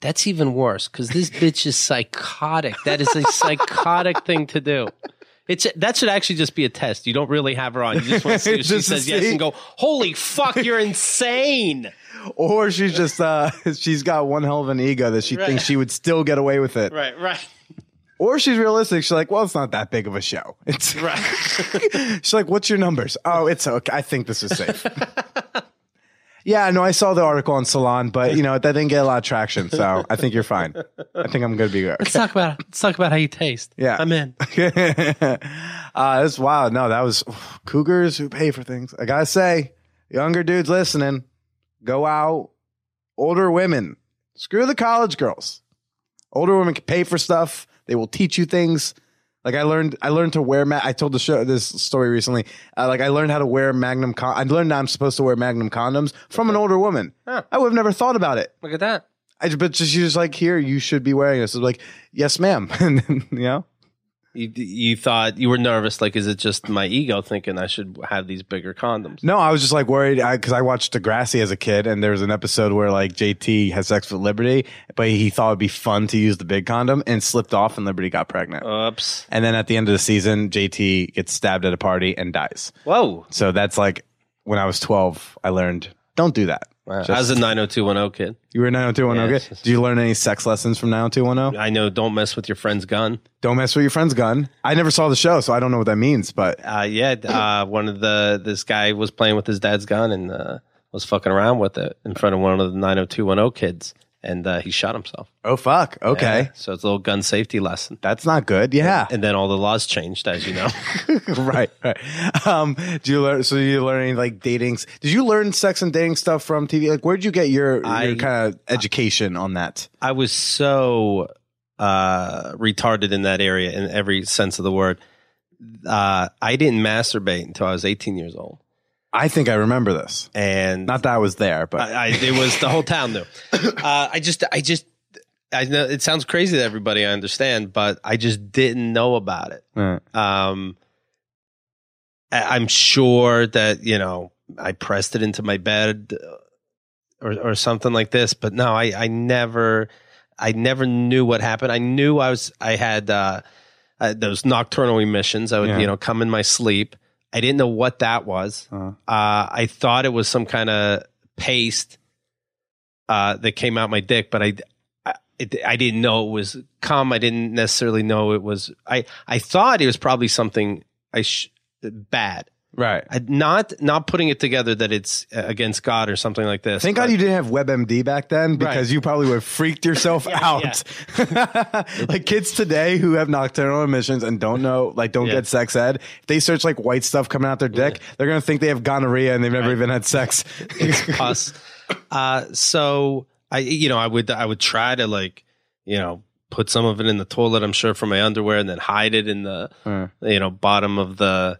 That's even worse because this bitch is psychotic. That is a psychotic thing to do. It's that should actually just be a test. You don't really have her on. You just want to see if she says yes and go, "Holy fuck, you're insane!" Or she's just uh she's got one hell of an ego that she Right. thinks she would still get away with it. Right, right, Or she's realistic. She's like, well, it's not that big of a show. It's right. she's like, what's your numbers? Oh, it's okay. I think this is safe. Yeah, no, I saw the article on Salon, but you know that didn't get a lot of traction. So I think you're fine. I think I'm gonna be good. Let's talk about let's talk about how you taste. Yeah. I'm in. uh, that's wild. No, that was cougars who pay for things. I gotta say, younger dudes listening, go out. Older women, screw the college girls. Older women can pay for stuff. They will teach you things. Like I learned, I learned to wear. Ma- I told the show this story recently. Uh, like I learned how to wear Magnum. Con- I learned I'm supposed to wear Magnum condoms from an older woman. Huh. I would have never thought about it. Look at that. I but just like, here, you should be wearing this. I was like, yes, ma'am. and then, you know, You you thought you were nervous. Like, is it just my ego thinking I should have these bigger condoms? No, I was just like worried because I, watched Degrassi as a kid, and there was an episode where like JT has sex with Liberty, but he thought it'd be fun to use the big condom and slipped off, and Liberty got pregnant. Oops. and then at the end of the season, JT gets stabbed at a party and dies. Whoa. So that's like when I was twelve, I learned don't do that. Wow. Just- I was a 90210 kid. You were nine hundred two one Yeah, zero. it's Did you learn any sex lessons from nine hundred two one zero? I know. Don't mess with your friend's gun. Don't mess with your friend's gun. I never saw the show, so I don't know what that means. But Uh, yeah. Uh, one of the this guy was playing with his dad's gun and uh, was fucking around with it in front of one of the 90210 kids, and uh, he shot himself. oh fuck, okay, Yeah. So it's a little gun safety lesson. that's not good. Yeah, And then all the laws changed, as you know. right, right. Um, do you learn? So you learn any like datings? Did you learn sex and dating stuff from TV? Like, where'd you get your, I- your kind of education on that? I was so uh, retarded in that area in every sense of the word. Uh, I didn't masturbate until I was 18 years old, I think I remember this. and Not that I was there, but I, I, it was the whole town knew. Uh, I just, I just, I know it sounds crazy to everybody. I understand, but I just didn't know about it. Um, I- I'm sure that you know I pressed it into my bed uh, or or something like this, but no, I I never I never knew what happened. I knew I was I had uh, uh, those nocturnal emissions. I would Yeah. you know come in my sleep. I didn't know what that was. Uh. Uh, I thought it was some kind of paste uh, that came out my dick, but I. I- It, I didn't know it was cum. I didn't necessarily know it was. I I thought it was probably something I sh- bad. Right. I, not not putting it together that it's uh, against God or something like this. Thank but- God you didn't have WebMD back then because Right. you probably would have freaked yourself Yeah, out. like kids today who have nocturnal emissions and don't know, like don't Yeah. get sex ed, if they search like white stuff coming out their dick, they're going to think they have gonorrhea and they've never even had sex. it's pus. Uh, so I, you know, I would, I would try to like, you know, put some of it in the toilet. I'm sure for my underwear, and then hide it in the, Uh. you know, bottom of the,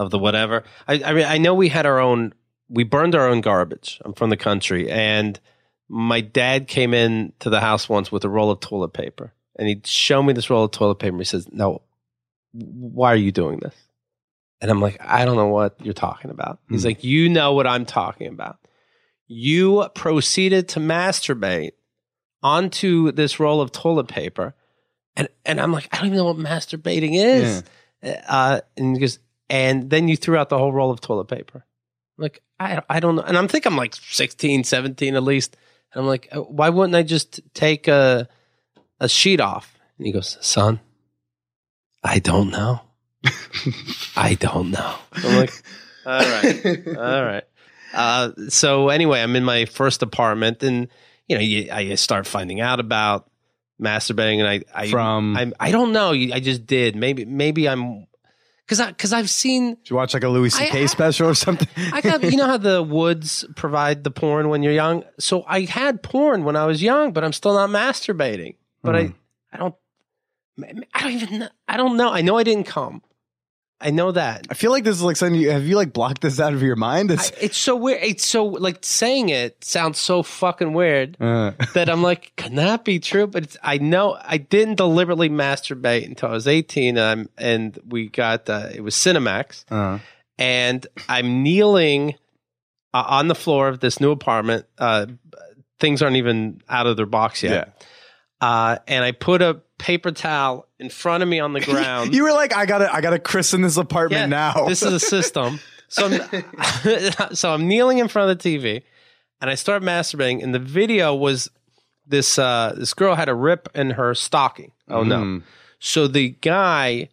of the whatever. I, I mean, I know we had our own. We burned our own garbage. I'm from the country, and my dad came in to the house once with a roll of toilet paper, and he'd show me this roll of toilet paper. He says, "No, why are you doing this?" And I'm like, I don't know what you're talking about. He's Hmm. like, you know what I'm talking about. You proceeded to masturbate onto this roll of toilet paper. And, and I'm like, I don't even know what masturbating is. Uh, and he goes, and then you threw out the whole roll of toilet paper. Like, I, I don't know. And I'm thinking I'm like 16, 17 at least. And I'm like, uh, why wouldn't I just take a, a sheet off? And he goes, son, I don't know. I don't know. I'm like, all right, all right. Uh, so anyway, I'm in my first apartment, and you know, you, I start finding out about masturbating, and I, I, From I, I don't know. I just did. Maybe, maybe I'm because I because I've seen. Did you watch like a Louis C.K. Special or something? I got you know how the woods provide the porn when you're young. So I had porn when I was young, but I'm still not masturbating. But Mm. I I don't I don't even know. I don't know. I know I didn't come. I know that. I feel like this is like something you have you like blocked this out of your mind? I, It's it's so weird. It's so like saying it sounds so fucking weird uh, that I'm like, can that be true? But it's, I know I didn't deliberately masturbate until I was 18. And, I'm, and we got uh, it was Cinemax, uh, and I'm kneeling uh, on the floor of this new apartment, uh, things aren't even out of their box yet. Uh, and I put a paper towel in front of me on the ground. You were like, I gotta, I gotta christen this apartment now. This is a system. So I'm, so I'm kneeling in front of the TV and I start masturbating and the video was this uh this girl had a rip in her stocking. Oh no. Mm. So the guy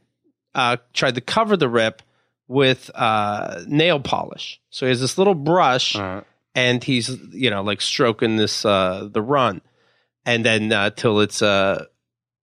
uh tried to cover the rip with uh nail polish. So he has this little brush Uh, and he's you know like stroking this uh the run and then uh till it's uh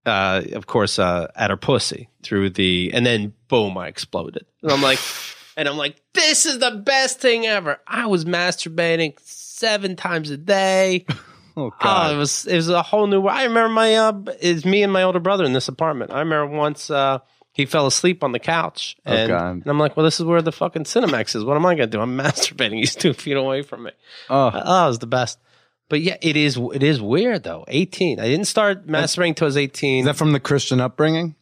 uh of course uh at her pussy through the and then boom i exploded and i'm like and i'm like this is the best thing ever i was masturbating seven times a day oh oh god. it was it was a whole new i remember my uh it's me and my older brother in this apartment i remember once uh he fell asleep on the couch, Oh, and, God. and I'm like, "Well, this is where the fucking Cinemax is. What am I gonna do? I'm masturbating. He's two feet away from me." oh, Oh, it was the best. But yeah, it is it is weird though. 18. I didn't start masturbating until I was 18. is that from the Christian upbringing?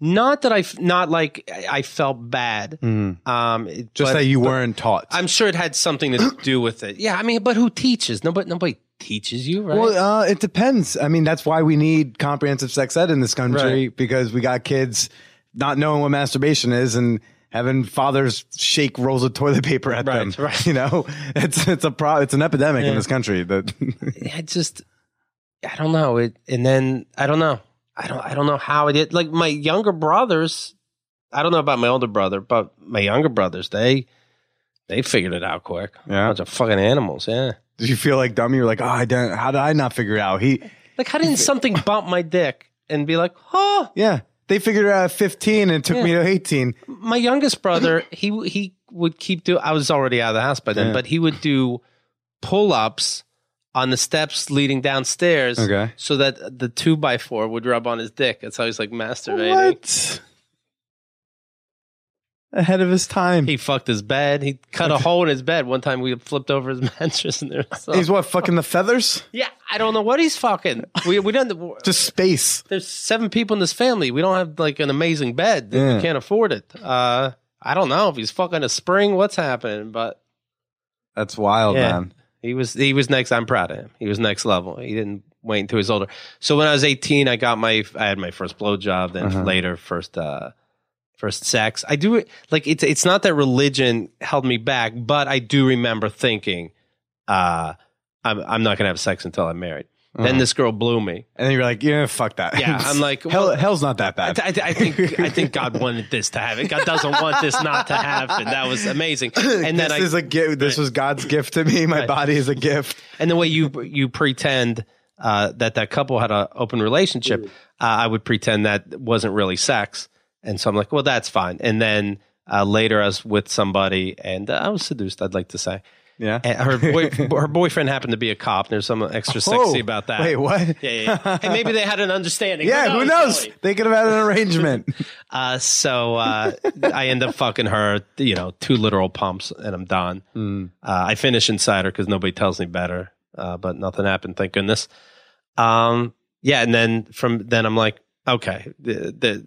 not that I f- not like I I felt bad. Um it- Mm. Just but that you weren't taught. I'm sure it had something to do with it. Yeah, I mean, but who teaches? Nobody nobody teaches you, right? Well, uh, it depends. I mean, that's why we need comprehensive sex ed in this country Right. because we got kids not knowing what masturbation is and having fathers shake rolls of toilet paper at Right, them. right. You know, it's it's a pro, it's an epidemic in this country. That I just I don't know it and then I don't know. I don't I don't know how it did like my younger brothers I don't know about my older brother, but my younger brothers, they they figured it out quick. Yeah. Bunch of fucking animals, yeah. did you feel like dumb? You were like, oh, I didn't. How did I not figure it out? He, Like how didn't something bump my dick and be like, "Oh, yeah, they figured it out at 15 and it took me to 18. my youngest brother, he he would keep do. I was already out of the house by then, Yeah. but he would do pull ups on the steps leading downstairs, Okay. so that the two by four would rub on his dick. That's how he's like masturbating. What? Ahead of his time. He fucked his bed. He cut a hole in his bed. One time we flipped over his mattress and there was some- He's what? Fucking the feathers? yeah, I don't know what he's fucking. We we don't. Just space. there's seven people in this family. We don't have like an amazing bed. Yeah. We can't afford it. Uh, I don't know if he's fucking a spring. What's happening? But That's wild, Yeah. man. He was he was next. I'm proud of him. He was next level. He didn't wait until he was older. So when I was 18, I got my I had my first blowjob. Then Uh-huh. later, first uh, first sex. I do it like it's it's not that religion held me back, but I do remember thinking, uh, I'm I'm not gonna have sex until I'm married. Then Uh-huh. this girl blew me. And then you're like, yeah, fuck that. Yeah, I'm like, hell, hell's not that bad. I, I think I think God wanted this to happen. God doesn't want this not to happen. That was amazing. And then this I is a gift. This was God's gift to me. My Right. body is a gift. And the way you you pretend uh, that that couple had an open relationship, uh, I would pretend that wasn't really sex, and so I'm like, well, that's fine. And then uh, later, I was with somebody, and uh, I was seduced. I'd like to say, Yeah. and her boy, her boyfriend happened to be a cop. And there's something extra sexy Oh, about that. Wait, what? Yeah, yeah. yeah. and maybe they had an understanding. Yeah, who knows? Really? They could have had an arrangement. Uh, so uh, I end up fucking her, you know, two literal pumps, and I'm done. Hmm. Uh, I finish inside her because nobody tells me better, uh, but nothing happened, thank goodness. Um, yeah, and then from then I'm like, okay, the, the,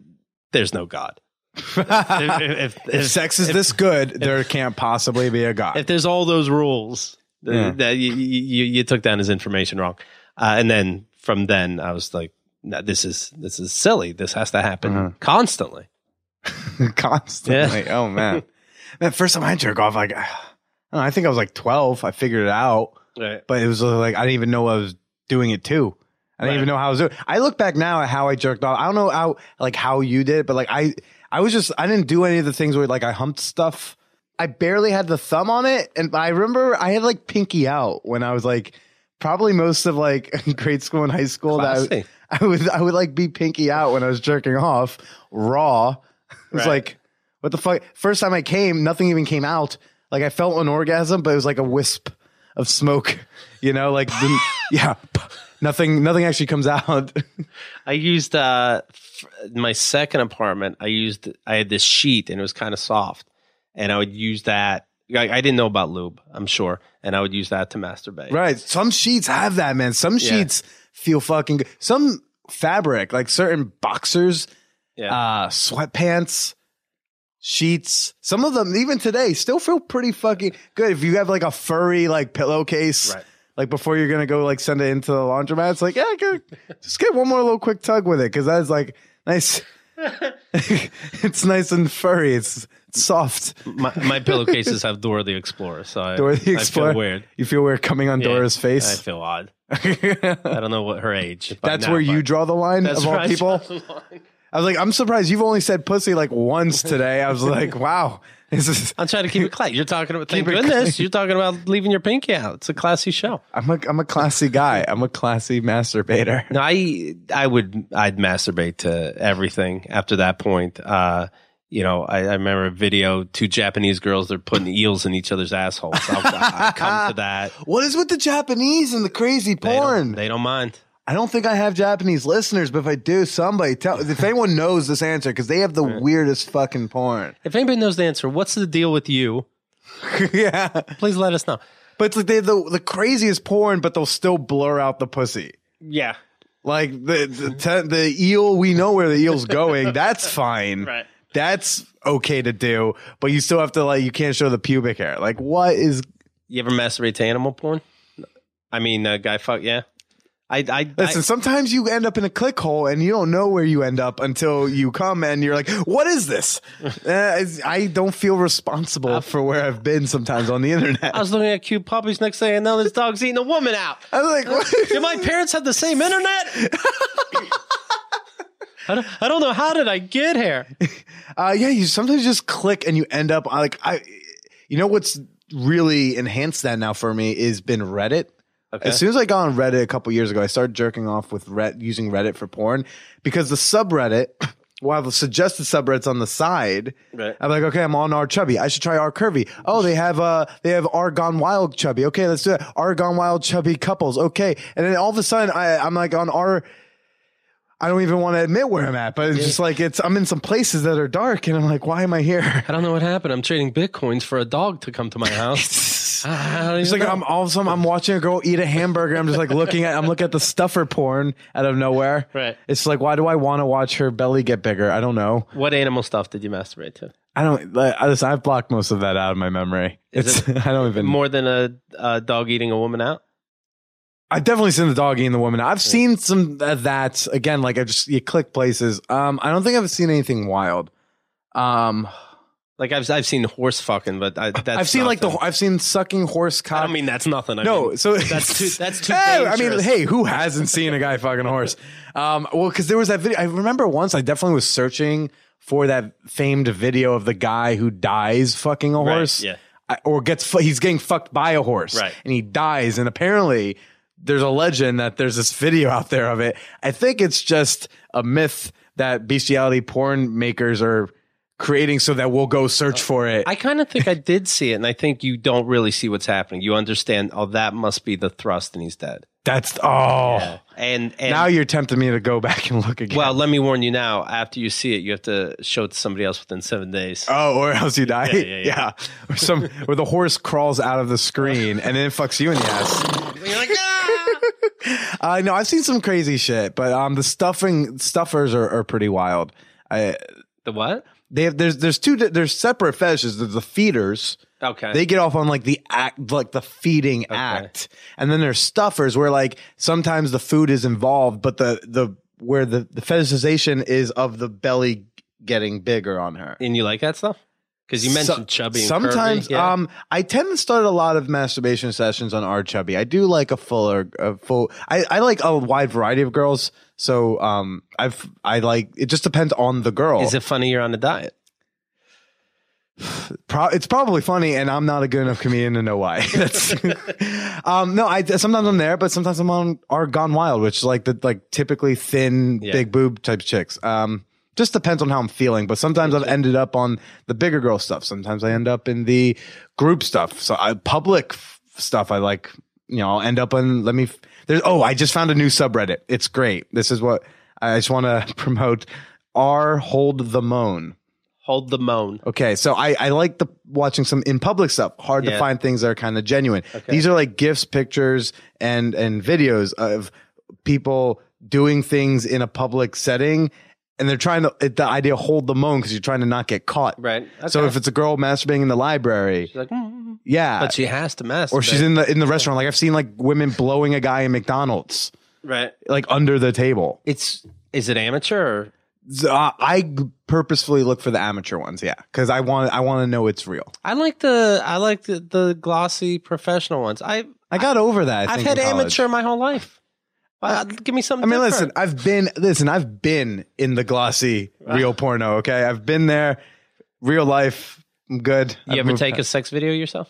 there's no God. If, if, if sex is this good, there can't possibly be a God. if there's all those rules, Yeah. that you, you you took down his information wrong, uh, and then from then I was like, no, this is this is silly. This has to happen Uh-huh. constantly. Constantly. Oh man. Man, first time I jerk off, like I, know, I think I was like 12. I figured it out, Right. but it was uh, like I didn't even know I was doing it too. I didn't Right. even know how I was doing. I look back now at how I jerked off. I don't know how like how you did, it, but like I I was just I didn't do any of the things where like I humped stuff. I barely had the thumb on it, and I remember I had like pinky out when I was like probably most of like grade school and high school. That I, I would I would like be pinky out when I was jerking off raw. It was Right. like what the fuck? First time I came, nothing even came out. Like I felt an orgasm, but it was like a wisp of smoke. You know, like the, yeah, nothing nothing actually comes out. I used uh my second apartment. I used I had this sheet and it was kind of soft, and I would use that. I, I didn't know about lube, I'm sure, and I would use that to masturbate. Right. Some sheets have that, man. Some sheets feel fucking good. Some fabric, like certain boxers, Yeah. uh, sweatpants, sheets, some of them, even today, still feel pretty fucking good. If you have like a furry like pillowcase, Right. Like before you're gonna go like send it into the laundromat. It's like yeah, go, just get one more little quick tug with it because that's like nice. it's nice and furry. It's, it's soft. My, my pillowcases have Dora the Explorer, so I, Dora the I Explorer. feel weird. You feel weird coming on Yeah, Dora's face. I feel odd. I don't know what her age. That's now, where you draw the line of all people. draw the line. I was like, I'm surprised you've only said pussy like once today. I was like, wow, is. I'm trying to keep it clean. You're talking about. Thank goodness clean. you're talking about leaving your pinky out. It's a classy show. I'm a I'm a classy guy. I'm a classy masturbator. No, I I would I'd masturbate to everything after that point. Uh, you know, I, I remember a video two Japanese girls they're putting eels in each other's assholes. I'll, I'll come to that. What is with the Japanese and the crazy They don't- porn? They don't mind. I don't think I have Japanese listeners, but if I do, somebody tell if anyone knows this answer because they have the weirdest fucking porn. If anybody knows the answer, what's the deal with you? yeah, Please let us know. but it's like they have the the craziest porn, but they'll still blur out the pussy. Yeah. Like the the, te- the eel, we know where the eel's going. That's fine. Right. That's okay to do, but you still have to like you can't show the pubic hair. Like what is? You ever masturbate to animal porn? I mean, uh, guy fuck. Yeah. I I, Listen, I sometimes you end up in a click hole and you don't know where you end up until you come and you're like, "What is this?" uh, I don't feel responsible for where I've been sometimes on the internet. I was looking at cute puppies next thing I know this dog's eating a woman out. I was like, what? Do my parents have the same internet? I don't, I don't know how did I get here. Uh, yeah, you sometimes just click and you end up like I. You know what's really enhanced that now for me is been Reddit. Okay. As soon as I got on Reddit a couple years ago, I started jerking off with Red using Reddit for porn because the subreddit, while the suggested subreddits on the side, Right. I'm like, okay, I'm on R chubby. I should try R curvy. Oh, they have uh they have R gone wild chubby. Okay, let's do it. R gone wild chubby couples. Okay, and then all of a sudden I I'm like on R. I don't even want to admit where I'm at, but it's just like it's I'm in some places that are dark, and I'm like, why am I here? I don't know what happened. I'm trading bitcoins for a dog to come to my house. It's like know. I'm all of a sudden I'm watching a girl eat a hamburger. I'm just like looking at I'm looking at the stuffer porn out of nowhere. Right. It's like why do I want to watch her belly get bigger? I don't know. what animal stuff did you masturbate to? I don't. Like, I listen, I've blocked most of that out of my memory. Is It's I don't even. More than a, a dog eating a woman out? I've definitely seen the dog eating the woman. I've seen some of that again. Like I just you click places. Um, I don't think I've seen anything wild. Um, Like I've I've seen horse fucking, but I, that's I've seen like the. I've seen sucking horse I cock. don't mean that's nothing. I No, mean, so that's too that's too. Hey, I mean, hey, who hasn't seen a guy fucking a horse? Um, well, because there was that video. I remember once I definitely was searching for that famed video of the guy who dies fucking a Right, horse, yeah. I- or gets fu- he's getting fucked by a horse, Right. And he dies, and apparently there's a legend that there's this video out there of it. I think it's just a myth that bestiality porn makers are creating so that we'll go search for it. I kind of think I did see it, and I think you don't really see what's happening. You understand? Oh, that must be the thrust, and he's dead. That's oh. And and Now you're tempting me to go back and look again. well, let me warn you now. After you see it, you have to show it to somebody else within seven days. Oh, or else you die. Yeah, yeah, yeah. Or some where the horse crawls out of the screen and then it fucks you in the ass. You're like, ah! I know I've seen some crazy shit, but um, the stuffing stuffers are, are pretty wild. I the what? They have there's there's two there's separate fetishes. There's the feeders. Okay. They get off on like the act, like the feeding act, and then there's stuffers where like sometimes the food is involved, but the the where the the fetishization is of the belly getting bigger on her. and you like that stuff? Because you mentioned So- chubby. And sometimes. Yeah. um i tend to start a lot of masturbation sessions on our chubby i do like a fuller a full i i like a wide variety of girls so um i've i like it just depends on the girl is it funny you're on a diet? Pro- it's probably funny and i'm not a good enough comedian to know why um no i sometimes i'm there but sometimes i'm on our gone wild which is like the like typically thin Yeah. big boob type chicks um just depends on how i'm feeling but sometimes i've mm-hmm. ended up on the bigger girl stuff. Sometimes i end up in the group stuff. So I, public f- stuff i like you know i'll end up on let me f- there's oh i just found a new subreddit. It's great. This is what i just want to promote r hold the moan. Hold the moan. Okay, so I, I like the watching some in public stuff. Hard to find things that are kind of genuine. These are like gifs, pictures, and and videos of people doing things in a public setting, and they're trying to it, the idea hold the moan because you're trying to not get caught. Right. So if it's a girl masturbating in the library, She's like, mm, Yeah, but she has to masturbate. or she's in the in the restaurant. Like I've seen like women blowing a guy in McDonald's, right. like under the table. It's is it amateur? Or, uh, I purposefully look for the amateur ones, yeah, because I want I want to know it's real. I like the I like the, the glossy professional ones. I I got over that. I I've had amateur my whole life. Uh, give me I mean, different. listen, I've been listen, I've been in the glossy real porno. Okay, I've been there, real life. I'm good. You I've ever moved take a sex video yourself?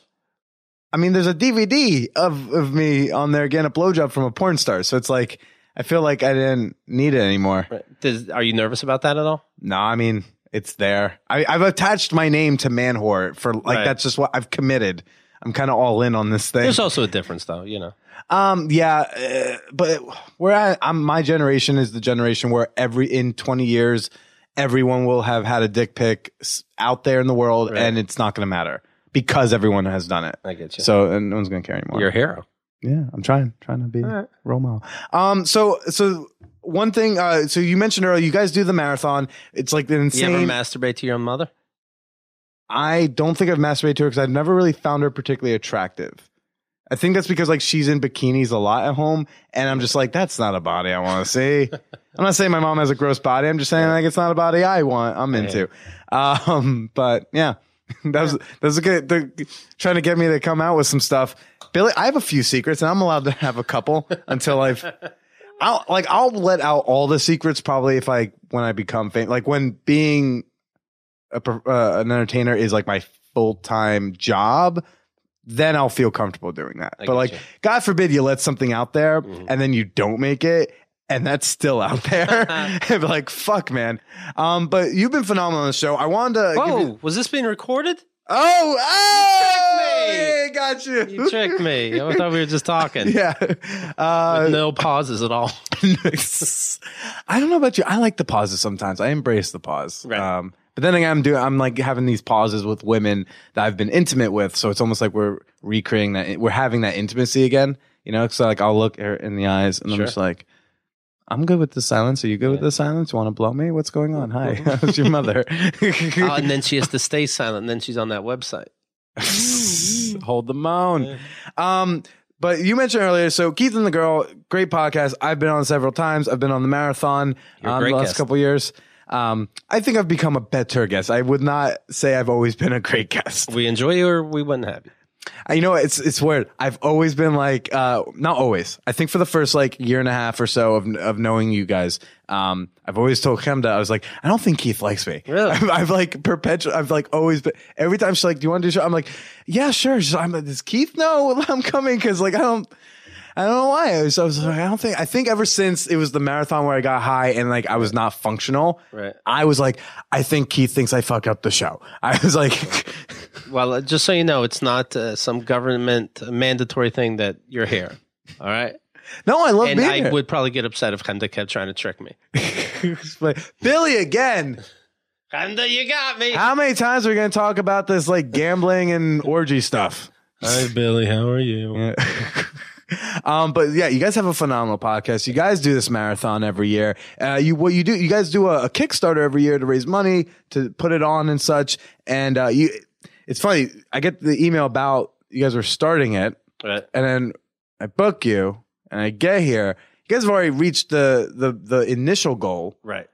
I mean, there's a DVD of of me on there getting a blowjob from a porn star. So it's like I feel like I didn't need it anymore. Right. Does, are you nervous about that at all? No, I mean it's there. I, I've attached my name to man whore for like Right. that's just what I've committed. I'm kind of all in on this thing. There's also a difference, though. You know, Um, yeah, uh, but where I, I'm, my generation is the generation where every in 20 years, everyone will have had a dick pic out there in the world, Right. and it's not going to matter because everyone has done it. I get you. So no one's going to care anymore. You're a hero. yeah, I'm trying, trying to be right. role model. Um, so so one thing, uh, so you mentioned earlier, you guys do the marathon. It's like the insane. You ever masturbate to your own mother? I don't think I've masturbated to her because I've never really found her particularly attractive. I think that's because like she's in bikinis a lot at home, and I'm just like, that's not a body I want to see. I'm not saying my mom has a gross body. I'm just saying like it's not a body I want. I'm into. Um, but yeah, that was that was a good. They're trying to get me to come out with some stuff. Billy, I have a few secrets, and I'm allowed to have a couple until I've. I'll like I'll let out all the secrets probably if I when I become famous. Like when being a, uh, an entertainer is like my full time job, then I'll feel comfortable doing that. I but like, you. God forbid you let something out there Mhm. and then you don't make it. And that's still out there. And like, fuck, man. Um, but you've been phenomenal on the show. I wanted to. Whoa, you- was this being recorded? oh, oh, tricked me. yeah, got you. You tricked me. I thought we were just talking. yeah. Uh, no pauses at all. I don't know about you. I like the pauses sometimes. I embrace the pause. Right. Um, but then again, I'm doing. I'm like having these pauses with women that I've been intimate with. So it's almost like we're recreating that. We're having that intimacy again. You know, so like I'll look her in the eyes and I'm Sure. just like, I'm good with the silence. Are you good with the silence? You want to blow me? What's going on? Hi, how's your mother? Oh, and then she has to stay silent. And then she's on that website. Hold the moan. Um, but you mentioned earlier, so Keith and the Girl, great podcast. I've been on several times. I've been on the marathon You're a um, great the last guest. couple of years. Um, I think I've become a better guest. I would not say I've always been a great guest. We enjoy you or we wouldn't have you. You know, it's it's weird. I've always been like, uh, not always. I think for the first like year and a half or so of of knowing you guys, um, I've always told Chemda, I was like, I don't think Keith likes me. Really? I've, I've like perpetual. I've like always been. Every time she's like, "Do you want to do a show?" I'm like, "Yeah, sure." She's like, I'm like, "Does Keith know I'm coming?" Because like I don't. I don't know why. I was, I was like, I don't think. I think ever since it was the marathon where I got high and like I was not functional, Right. I was like, I think Keith thinks I fuck up the show. I was like, Well, uh, just so you know, it's not uh, some government mandatory thing that you're here. All right. no, I love And being I here. would probably get upset if Chemda kept trying to trick me. Like, Billy again. Chemda, you got me. How many times are we going to talk about this like gambling and orgy stuff? Hi, Billy. How are you? um, but yeah, you guys have a phenomenal podcast. You guys do this marathon every year. Uh, you what you do? You guys do a, a Kickstarter every year to raise money to put it on and such. And uh, you, it's funny. I get the email about you guys were starting it, Right. and then I book you, and I get here. You guys have already reached the the the initial goal, Right.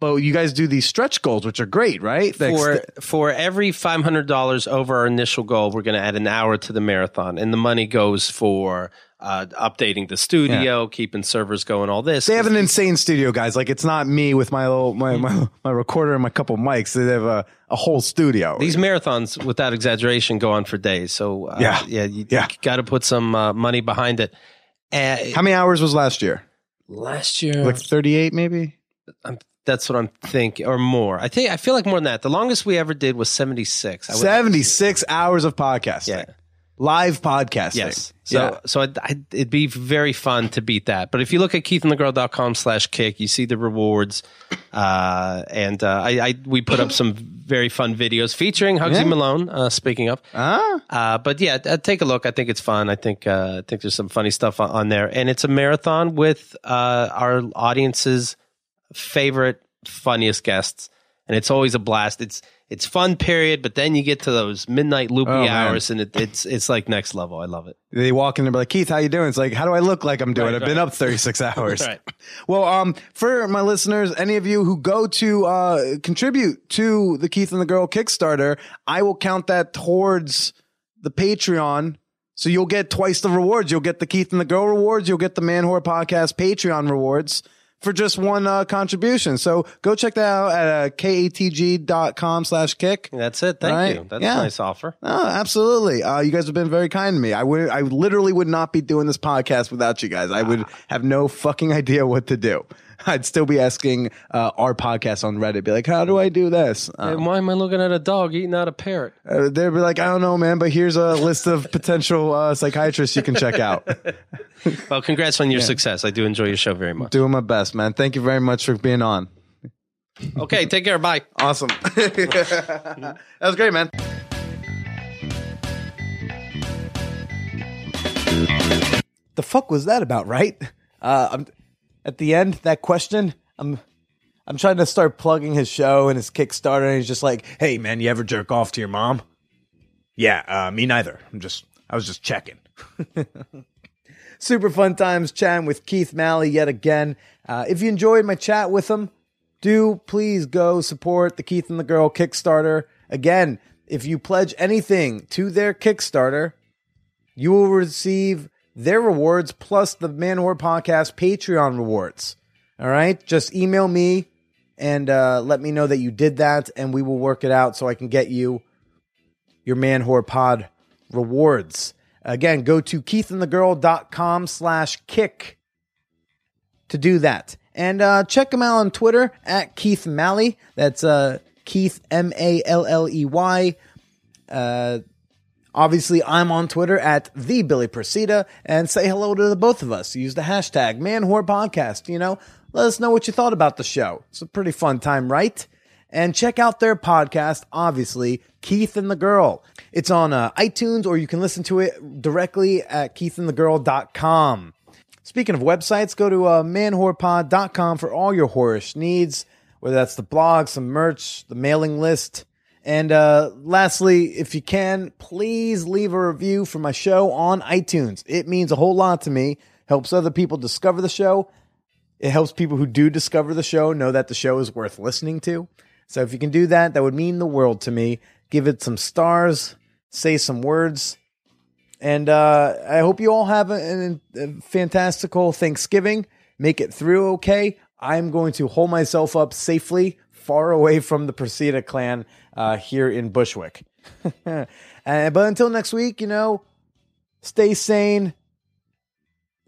but you guys do these stretch goals, which are great, right? The For for every five hundred dollars over our initial goal, we're going to add an hour to the marathon, and the money goes for uh, updating the studio, keeping servers going, all this. They have an insane studio, guys. Like it's not me with my little my my, my recorder and my couple mics. They have a, a whole studio. These marathons, without exaggeration, go on for days. So uh, Yeah. yeah, you, Yeah. got to put some uh, money behind it. Uh, How many hours was last year? last year, Like thirty eight, maybe. I'm, that's what I'm thinking, or more. I think I feel like more than that. The longest we ever did was seventy six. Seventy six hours of podcasting. Yeah. Live podcasting. Yes. So, yeah. so I'd, I'd, it'd be very fun to beat that. But if you look at keithandthegirl.com slash kick, you see the rewards. Uh, and, uh, I, I, we put up some very fun videos featuring Hugsy Yeah. Malone, uh, speaking of. Ah, Uh, but yeah, uh, take a look. I think it's fun. I think, uh, I think there's some funny stuff on, on there. And it's a marathon with, uh, our audience's favorite, funniest guests. And it's always a blast. It's, It's fun, period. But then you get to those midnight loopy Oh, hours, and it, it's it's like next level. I love it. They walk in and be like, Keith, how you doing? It's like, how do I look like I'm doing? Right, I've been up 36 hours. Right. Well, um, for my listeners, any of you who go to uh, contribute to the Keith and the Girl Kickstarter, I will count that towards the Patreon. So you'll get twice the rewards. You'll get the Keith and the Girl rewards. You'll get the Man Whore Podcast Patreon rewards for just one uh, contribution. So go check that out at uh, katg.com slash kick. That's it. Thank Right. you. That's Yeah. a nice offer. Oh, absolutely. Uh, you guys have been very kind to me. I would, I literally would not be doing this podcast without you guys. I would have no fucking idea what to do. I'd still be asking uh, our podcast on Reddit, be like, "How do I do this?" Hey, Um, why am I looking at a dog eating out a parrot? uh, they'd be like, "I don't know, man, but here's a list of potential uh, psychiatrists you can check out." Well, congrats on your success. I do enjoy your show very much. Doing my best, man. Thank you very much for being on. Okay, take care. Bye. Awesome. that was great, man. the fuck was that about, right? Uh, I'm, at the end, that question, I'm, I'm trying to start plugging his show and his Kickstarter, and he's just like, "Hey, man, you ever jerk off to your mom?" Yeah, uh, me neither. I'm just, I was just checking. Super fun times chatting with Keith Malley yet again. Uh, if you enjoyed my chat with him, do please go support the Keith and the Girl Kickstarter. Again, if you pledge anything to their Kickstarter, you will receive their rewards plus the Man Whore Podcast Patreon rewards. All right. Just email me and uh, let me know that you did that, and we will work it out so I can get you your Man Whore Pod rewards. Again, go to keithandthegirl.com slash kick to do that. And uh, check him out on Twitter at Keith Malley. That's uh, Keith M A L L E Y. Obviously, I'm on Twitter at the Billy Procida and say hello to the both of us. Use the hashtag Man Whore Podcast. You know, let us know what you thought about the show. It's a pretty fun time, right? And check out their podcast, obviously, Keith and the Girl. It's on uh, iTunes or you can listen to it directly at keithandthegirl.com. Speaking of websites, go to uh, manwhorepod.com for all your whorish needs, whether that's the blog, some merch, the mailing list. And uh, lastly, if you can, please leave a review for my show on iTunes. It means a whole lot to me, helps other people discover the show. It helps people who do discover the show know that the show is worth listening to. So if you can do that, that would mean the world to me. Give it some stars, say some words, and uh, I hope you all have a, a, a fantastical Thanksgiving. Make it through okay. I'm going to hold myself up safely, far away from the Procida clan uh, here in Bushwick. uh, but until next week, you know, stay sane,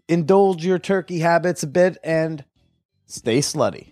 indulge your turkey habits a bit, and stay slutty.